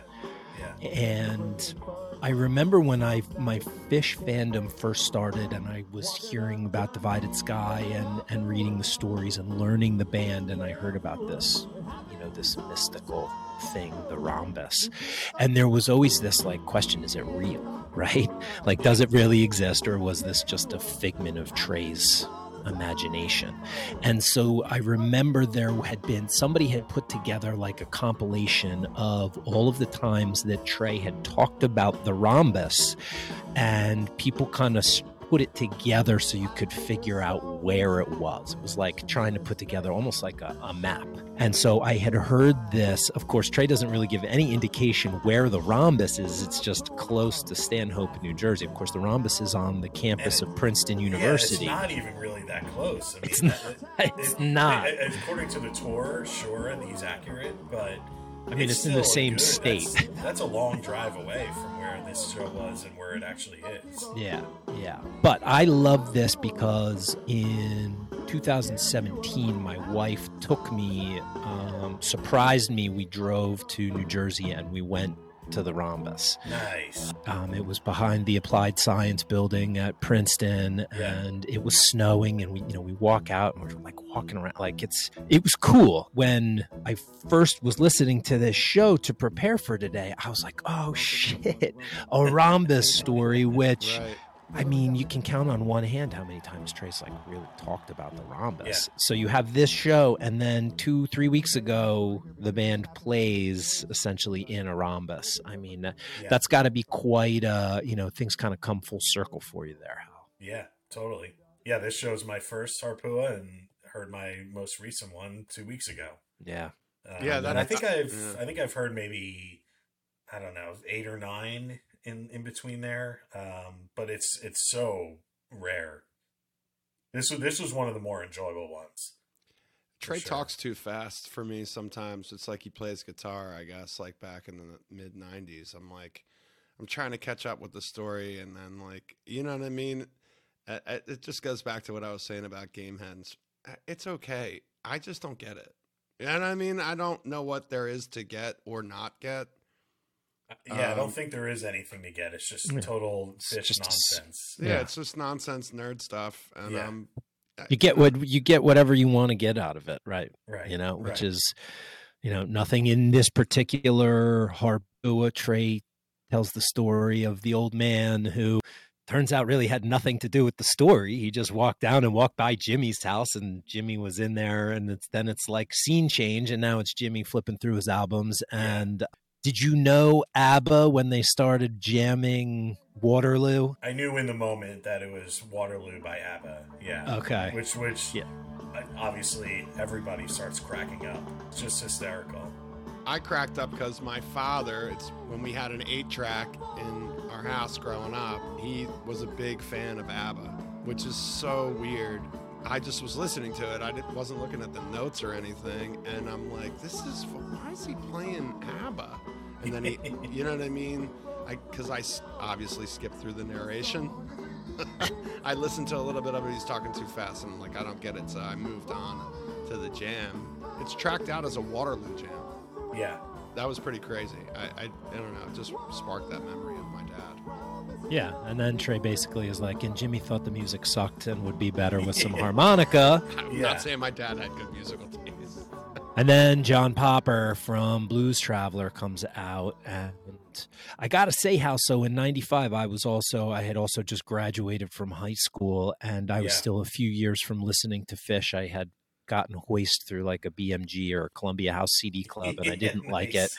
C: Yeah. Yeah.
A: And I remember when I my Phish fandom first started and I was hearing about Divided Sky and and reading the stories and learning the band and I heard about this, you know, this mystical thing, the rhombus. And there was always this like question, is it real? Right? Like does it really exist or was this just a figment of Trey's imagination. And so I remember there had been somebody had put together like a compilation of all of the times that Trey had talked about the rhombus, and people kind of put it together so you could figure out where it was. It was like trying to put together almost like a, a, map. And so I had heard this. Of course, Trey doesn't really give any indication where the rhombus is. It's just close to Stanhope, New Jersey. Of course, the rhombus is on the campus and, of Princeton University.
C: Yeah, it's not even really that close.
A: I mean, (laughs) it's not. It, it's it, not.
C: It, according to the tour, sure, and he's accurate, but
A: I mean, it's, it's in the same good, state.
C: That's, that's, a long drive away from where this show was and where it actually is.
A: Yeah, yeah. But I love this because in 2017, my wife took me, um, surprised me. We drove to New Jersey and we went to the rhombus.
C: Nice.
A: Um, it was behind the Applied Science Building at Princeton, yeah. and it was snowing. And we, you know, we walk out and we're like walking around, like it's. It was cool when I first was listening to this show to prepare for today. I was like, oh shit, a rhombus story, (laughs) which. Right I mean, you can count on one hand how many times Trey's like really talked about the rhombus.
C: Yeah.
A: So you have this show, and then two, three weeks ago, the band plays essentially in a rhombus. I mean,
C: Yeah.
A: that's got to be quite, uh, you know, things kind of come full circle for you there, Hal.
C: Yeah, totally. Yeah, this show's my first Harpua and heard my most recent one two weeks ago.
A: Yeah.
C: Um,
B: Yeah, that-
C: I think I've
B: yeah.
C: I think I've heard maybe I don't know eight or nine in in between there. Um, but it's it's so rare. This was this was one of the more enjoyable ones.
B: Trey
C: sure.
B: talks too fast for me sometimes. It's like he plays guitar, I guess, like back in the mid 90s. I'm like, I'm trying to catch up with the story, and then, like, you know what I mean? It just goes back to what I was saying about Gamehendge. Uh, It's okay. I just don't get it. You know what I mean? I don't know what there is to get or not get.
C: Yeah, I don't
B: Um,
C: think there is anything to get. It's just total
A: It's
C: Phish
A: just a s-
C: nonsense.
B: Yeah,
A: Yeah.
B: it's just nonsense nerd stuff. And
C: Yeah.
B: um,
A: You get what you get, whatever you want to get out of it, right?
C: Right.
A: you know, which
C: right.
A: is, you know, nothing in this particular Harpua trait tells the story of the old man who turns out really had nothing to do with the story. He just walked down and walked by Jimmy's house and Jimmy was in there and it's then it's like scene change and now it's Jimmy flipping through his albums and did you know ABBA when they started jamming Waterloo?
C: I knew in the moment that it was Waterloo by ABBA. Yeah.
A: Okay.
C: Which which
A: Yeah.
C: uh, obviously everybody starts cracking up. It's just hysterical.
B: I cracked up because my father, it's when we had an eight track in our house growing up, he was a big fan of ABBA, which is so weird. I just was listening to it. I wasn't looking at the notes or anything. And I'm like, this is, why is he playing ABBA? And then he, (laughs) you know what I mean? I, cause I obviously skipped through the narration. (laughs) I listened to a little bit of it. He's talking too fast. And I'm like, I don't get it. So I moved on to the jam. It's tracked out as a Waterloo jam
C: Yeah.
B: that was pretty crazy. I, I, I don't know, it just sparked that memory of my dad.
A: Yeah, and then Trey basically is like, and Jimmy thought the music sucked and would be better with some (laughs) harmonica.
B: I'm
C: Yeah.
B: not saying my dad had good musical taste.
A: And then John Popper from Blues Traveler comes out, and I gotta say, how so in '95 I was also I had also just graduated from high school, and I was
C: Yeah.
A: still a few years from listening to Phish. I had gotten hoist through like a BMG or a Columbia House CD club, and I (laughs) didn't like it.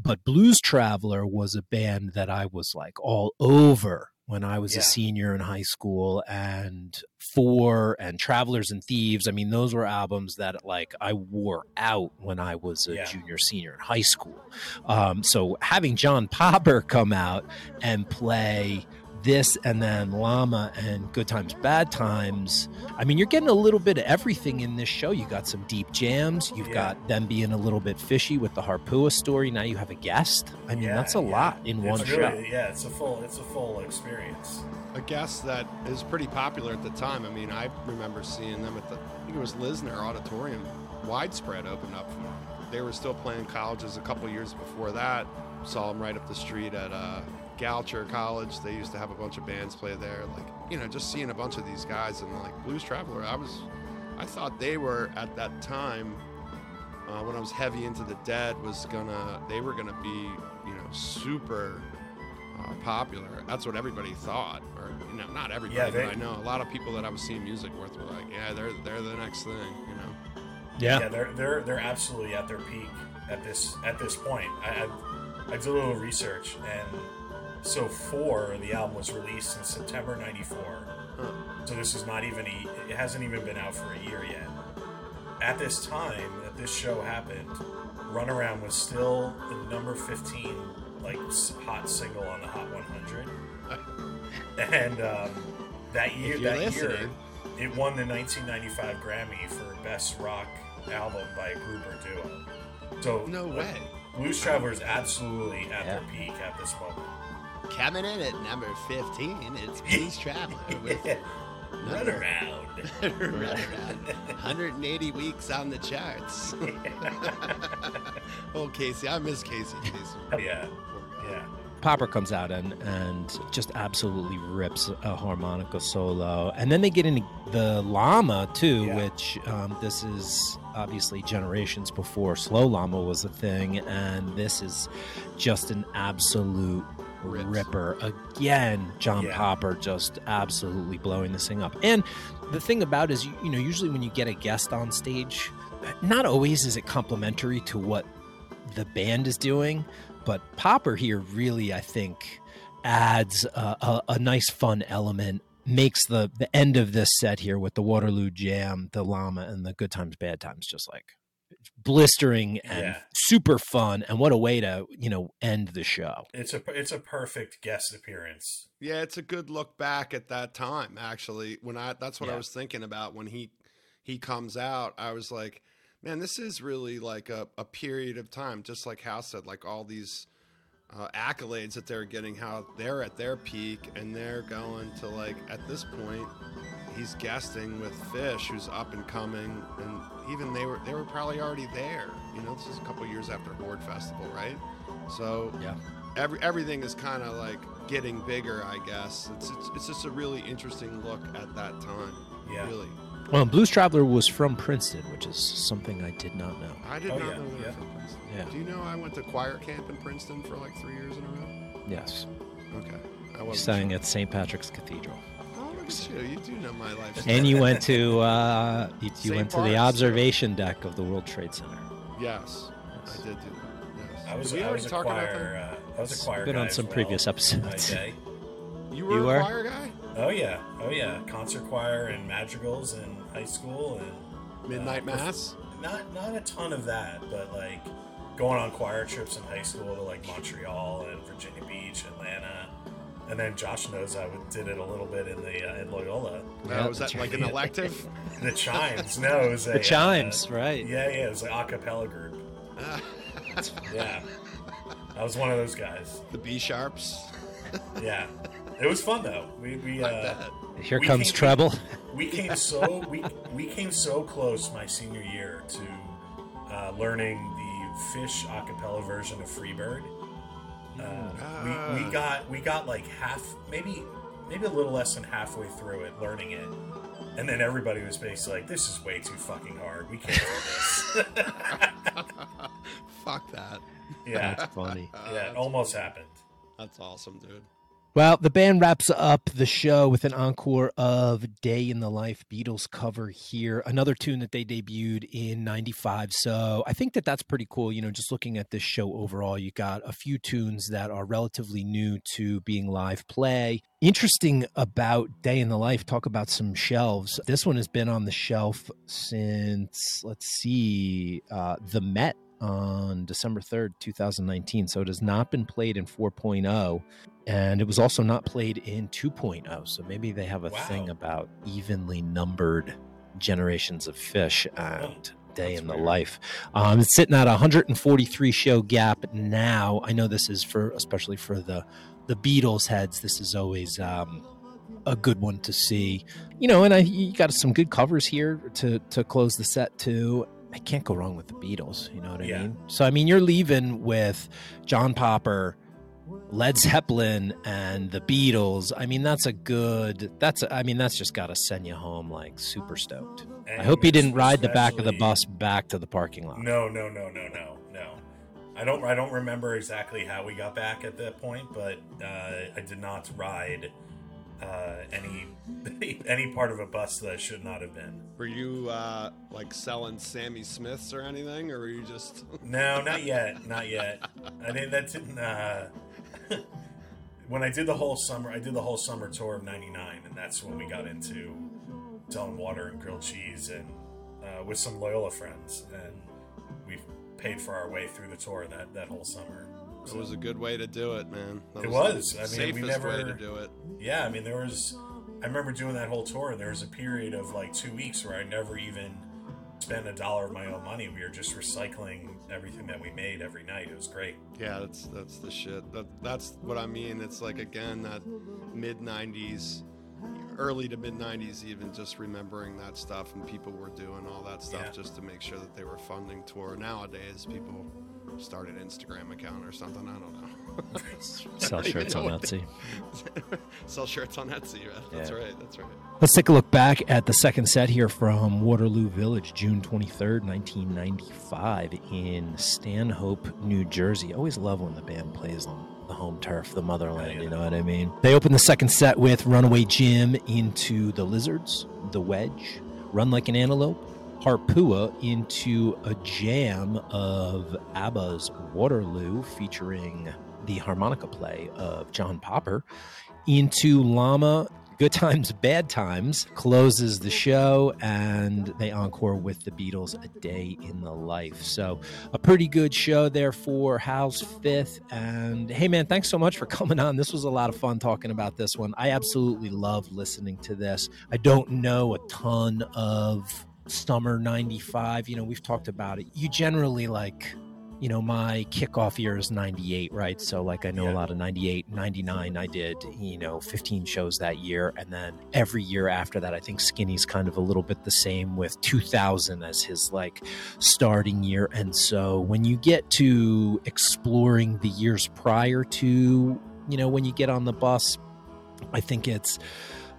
A: But Blues Traveler was a band that I was like all over when I was
C: Yeah.
A: a senior in high school and Four and Travelers and Thieves. I mean, those were albums that like I wore out when I was a
C: Yeah.
A: junior, senior in high school. Um, so having John Popper come out and play this and then Llama and Good Times, Bad Times. I mean, you're getting a little bit of everything in this show. You got some deep jams. You've
C: Yeah.
A: got them being a little bit fishy with the Harpua story. Now you have a guest. I mean,
C: Yeah,
A: that's a
C: yeah.
A: lot in one
C: It's
A: show.
C: Yeah, it's a full it's a full experience.
B: A guest that is pretty popular at the time. I mean, I remember seeing them at the, I think it was Lisner Auditorium. Widespread opened up for them. They were still playing colleges a couple years before that. Saw them right up the street at uh, Goucher College. They used to have a bunch of bands play there. Like, you know, just seeing a bunch of these guys and like Blues Traveler, I was, I thought they were at that time uh, when I was heavy into the dead was gonna they were gonna be you know super uh, popular. That's what everybody thought, or you know not everybody,
C: Yeah, they-
B: but I know a lot of people that I was seeing music with were like, yeah, they're they're the next thing, you know.
A: Yeah.
C: Yeah, they're they're they're absolutely at their peak at this at this point. I I, I did a little research, and so four the album was released in September '94.
B: Huh.
C: So this is not even e- it hasn't even been out for a year yet. At this time that this show happened, Runaround was still the number 15 like hot single on the Hot 100. (laughs) And um, that year,
B: If you're
C: that year, it won the 1995 Grammy for Best Rock Album by a group or duo. So
B: No
C: like,
B: way.
C: Blues Traveler's absolutely at their peak at this moment.
B: Coming in at number fifteen, it's Blues (laughs) Traveler with
C: Yeah.
B: number-
C: Runaround.
B: right around (laughs) 180 weeks on the charts. (laughs) oh, Casey, I miss Casey. Casey.
C: yeah, yeah.
A: Popper comes out and and just absolutely rips a harmonica solo, and then they get into the llama too,
C: Yeah.
A: which um, this is obviously generations before slow llama was a thing, and this is just an absolute
B: Rips.
A: ripper. Again, John
C: Yeah.
A: Popper just absolutely blowing this thing up. And the thing about is, you, you know, usually when you get a guest on stage, not always is it complimentary to what the band is doing, but Popper here really, I think, adds a, a, a nice fun element. Makes the the end of this set here with the Waterloo Jam, the Llama, and the Good Times Bad Times just like blistering and
C: Yeah.
A: super fun. And what a way to you know end the show.
C: It's a it's a perfect guest appearance.
B: Yeah, it's a good look back at that time. Actually, when I that's what I was thinking about when he he comes out. I was like, man, this is really like a, a period of time, just like House said, like all these uh, accolades that they're getting, how they're at their peak, and they're going to like at this point, he's guesting with Phish, who's up and coming, and even they were they were probably already there. You know, this is a couple years after Horde Festival, right? So
A: Yeah.
B: every everything is kind of like getting bigger, I guess. It's, it's it's just a really interesting look at that time.
C: Yeah.
B: Really,
A: Well, Blues Traveler was from Princeton, which is something I did not know.
B: I did
C: Oh,
B: not
C: yeah,
B: know they were
C: yeah.
B: from Princeton.
A: Yeah.
B: Do you know I went to choir camp in Princeton for like three years in a row?
A: Yes,
B: Okay, I wasn't
A: sang
B: sure.
A: at St. Patrick's Cathedral,
B: Look you! You do know my life.
A: and you went to (laughs) uh, you, you
B: St.
A: went to the
B: Bart's.
A: observation deck of the World Trade Center.
B: Yes,
A: Yes.
B: I did do that. Yes.
C: I was
B: did we
C: I
B: already
C: was a
B: talk about
C: choir. Uh, I was a choir.
A: Been
C: guy
A: on some
C: well
A: previous episodes.
C: day.
B: that? You were
A: You
B: a
A: were?
B: choir guy.
C: Oh yeah, oh yeah, concert choir and madrigals in high school and
B: Midnight
C: Uh,
B: mass.
C: not not a ton of that, but like going on choir trips in high school to like Montreal and Virginia Beach, Atlanta, and then Josh knows I did it a little bit in the uh, in Loyola.
A: Yeah,
B: oh, was that like an elective? (laughs)
C: The chimes, no, it was (laughs) a,
A: The
C: uh,
A: chimes, right?
C: yeah, yeah, it was an a cappella group. (laughs) Yeah, I was one of those guys.
B: the B sharps.
C: Yeah, it was fun though. We we uh.
A: Here
C: We
A: comes
C: came-
A: treble.
C: we came so we we came so close my senior year to uh, learning the Phish a cappella version of Freebird. Uh, we,
B: Ah.
C: we got we got like half maybe maybe a little less than halfway through it learning it and then everybody was basically like this is way too fucking hard we can't do this (laughs)
B: Fuck that.
C: yeah
A: That's funny.
B: Uh,
C: yeah it
B: that's-
C: almost happened
B: That's awesome, dude.
A: Well, the band wraps up the show with an encore of Day in the Life Beatles cover here. Another tune that they debuted in 95. So I think that that's pretty cool. You know, just looking at this show overall, you got a few tunes that are relatively new to being live play. Interesting about Day in the Life, talk about some shelves. This one has been on the shelf since, let's see, uh, the Met on December 3rd, 2019. So it has not been played in 4.0 and it was also not played in 2.0 so maybe they have a
C: Wow.
A: thing about evenly numbered generations of Phish and day in the
C: weird.
A: life um, it's sitting at 143 show gap now i know this is for especially for the the beatles heads this is always um, a good one to see you know and i you got some good covers here to to close the set too i can't go wrong with the beatles you know what i
C: Yeah.
A: mean so i mean you're leaving with john popper Led Zeppelin and the Beatles. I mean, that's a good. That's. I mean, that's just got to send you home like super stoked. I hope you didn't ride the back of the bus back to the parking lot.
C: no no no no no no i don't i don't remember exactly how we got back at that point but uh, i did not ride uh, any (laughs) any part of a bus that I should not have been.
B: Were you uh, like selling Sammy Smiths or anything, or were you just?
C: No, not yet, not yet. I didn't. That didn't. Uh, when I did the whole summer, I did the whole summer tour of '99, and that's when we got into selling water and grilled cheese, and uh, with some Loyola friends, and we paid for our way through the tour that that whole summer.
B: It was a good way to do it, man. That
C: It
B: the
C: was. I mean, we never-
B: way to do it.
C: Yeah, I mean, there was. I remember doing that whole tour, and there was a period of like two weeks where I never even spent a dollar of my own money. We were just recycling everything that we made every night. It was great.
B: Yeah, that's that's the shit. That that's what I mean. It's like again that mid '90s, early to mid '90s, even just remembering that stuff and people were doing all that stuff
C: Yeah.
B: just to make sure that they were funding tour. Nowadays, people start an Instagram account or something. I don't know. (laughs) (laughs)
A: Sell shirts on Etsy.
B: Sell shirts on Etsy. Right? That's
A: Yeah.
B: right. That's right.
A: Let's take a look back at the second set here from Waterloo Village, June 23rd, 1995, in Stanhope, New Jersey. Always love when the band plays on the home turf, the motherland. You know what I mean? They opened the second set with Runaway Jim into the Lizards, the Wedge, Run Like an Antelope, Harpua into a jam of ABBA's Waterloo featuring the harmonica play of John Popper into Llama Good Times, Bad Times closes the show, and they encore with the Beatles, A Day in the Life. So, a pretty good show there for Hal's Fifth. And hey, man, thanks so much for coming on. This was a lot of fun talking about this one. I absolutely love listening to this. I don't know a ton of summer 95. You know, we've talked about it. You generally like you know, my kickoff year is 98, right? So, like, I know yeah. a lot of 98, 99. I did, you know, 15 shows that year. And then every year after that, I think Skinny's kind of a little bit the same with 2000 as his like starting year. And so, when you get to exploring the years prior to, you know, when you get on the bus, I think it's,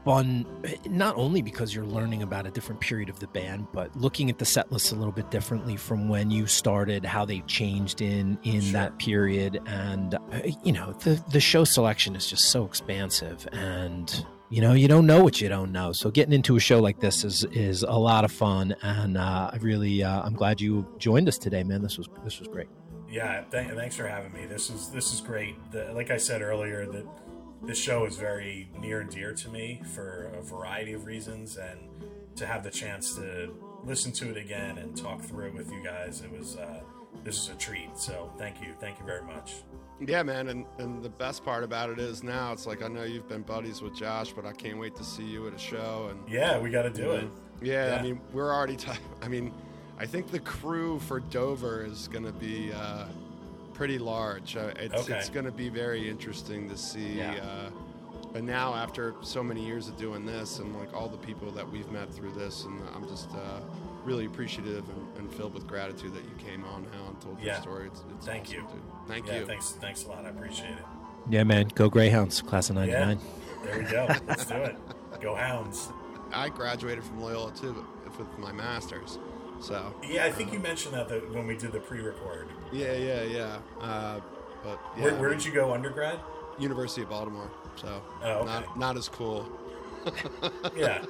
A: fun not only because you're learning about a different period of the band but looking at the set list a little bit differently from when you started how they changed in in sure. that period. And uh, you know the the show selection is just so expansive and you know you don't know what you don't know. So getting into a show like this is is a lot of fun. And uh, i really uh, i'm glad you joined us today man. This was this was great.
C: Yeah th- thanks for having me. This is this is great. The, like i said earlier that this show is very near and dear to me for a variety of reasons, and to have the chance to listen to it again and talk through it with you guys, it was uh, this is a treat. So thank you, thank you very much.
B: Yeah, man, and, and the best part about it is now it's like I know you've been buddies with Josh, but I can't wait to see you at a show. And
C: yeah, we got to do it.
B: Yeah, yeah, I mean we're already. T- (laughs) I mean, I think the crew for Dover is going to be. Uh, pretty large. Uh, it's okay. it's going to be very interesting to see. Yeah. Uh, and now, after so many years of doing this, and like all the people that we've met through this, and I'm just uh, really appreciative and, and, filled with gratitude that you came on, now and told yeah. your story. It's, it's
C: Thank
B: awesome,
C: you.
B: Dude. Thank
C: yeah,
B: you.
C: Thanks. Thanks a lot. I appreciate it.
A: Yeah, man. Go Greyhounds, class of '99.
C: Yeah. There we go. Let's do it. Go Hounds.
B: I graduated from Loyola too with my master's. So
C: yeah, I think you mentioned that the, when we did the pre-record.
B: Yeah, yeah, yeah. Uh, but yeah,
C: where, where, did you go undergrad?
B: University of Baltimore. So
C: oh, okay.
B: not not as cool. (laughs)
C: yeah,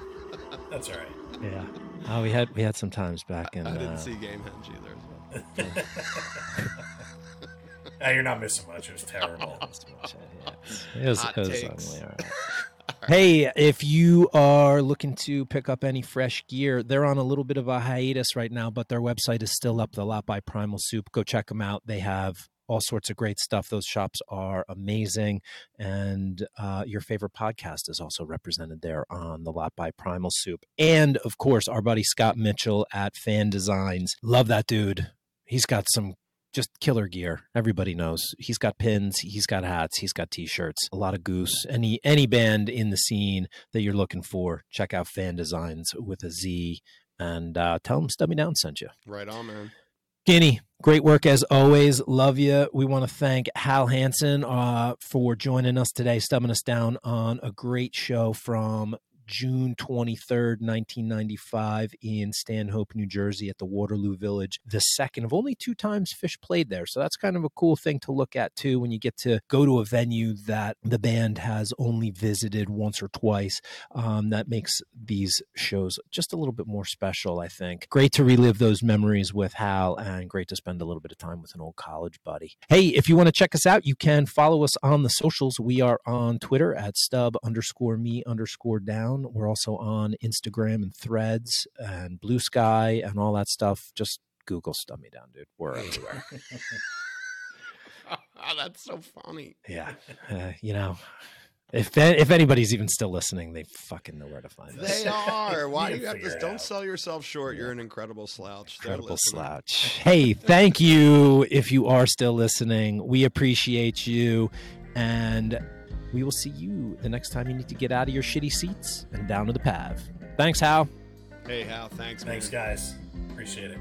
C: that's all right.
A: Yeah. Oh, we had we had some times back in.
B: I, I didn't
A: uh,
B: see Gamehendge either.
C: So. (laughs) hey, you're not missing much. It was terrible. (laughs)
A: it was, Hot it was takes. ugly. All right. Hey, if you are looking to pick up any fresh gear, they're on a little bit of a hiatus right now, but their website is still up, the Lot by Primal Soup. Go check them out. They have all sorts of great stuff. Those shops are amazing. And uh, your favorite podcast is also represented there on the Lot by Primal Soup. And of course, our buddy Scott Mitchell at Fan Designs. Love that dude. He's got some just killer gear. Everybody knows he's got pins, he's got hats, he's got t-shirts, a lot of goose. Any any band in the scene that you're looking for, check out Fan Designs with a Z, and uh, tell them Stub Me Down sent you.
B: Right on, man.
A: Guinea, great work as always. Love you. We want to thank Hal Hansen uh, for joining us today, stubbing us down on a great show from June 23rd, 1995, in Stanhope, New Jersey, at the Waterloo Village, the second of only two times Phish played there. So that's kind of a cool thing to look at, too, when you get to go to a venue that the band has only visited once or twice. Um, that makes these shows just a little bit more special, I think. Great to relive those memories with Hal and great to spend a little bit of time with an old college buddy. Hey, if you want to check us out, you can follow us on the socials. We are on Twitter at stub underscore me underscore down down. We're also on Instagram and Threads and Blue Sky and all that stuff. Just Google Stub Me Down, dude. We're everywhere.
B: oh, (laughs) that's so funny.
A: Yeah, uh, you know. If if anybody's even still listening, they fucking know where to find
B: us. They are. (laughs) Why do you have this? Don't sell yourself short. You're an incredible slouch.
A: Incredible slouch. Hey, thank you if you are still listening. We appreciate you. And we will see you the next time you need to get out of your shitty seats and down to the path. Thanks, Hal.
B: Hey, Hal. Thanks.
C: Thanks,
B: man.
C: guys. Appreciate it.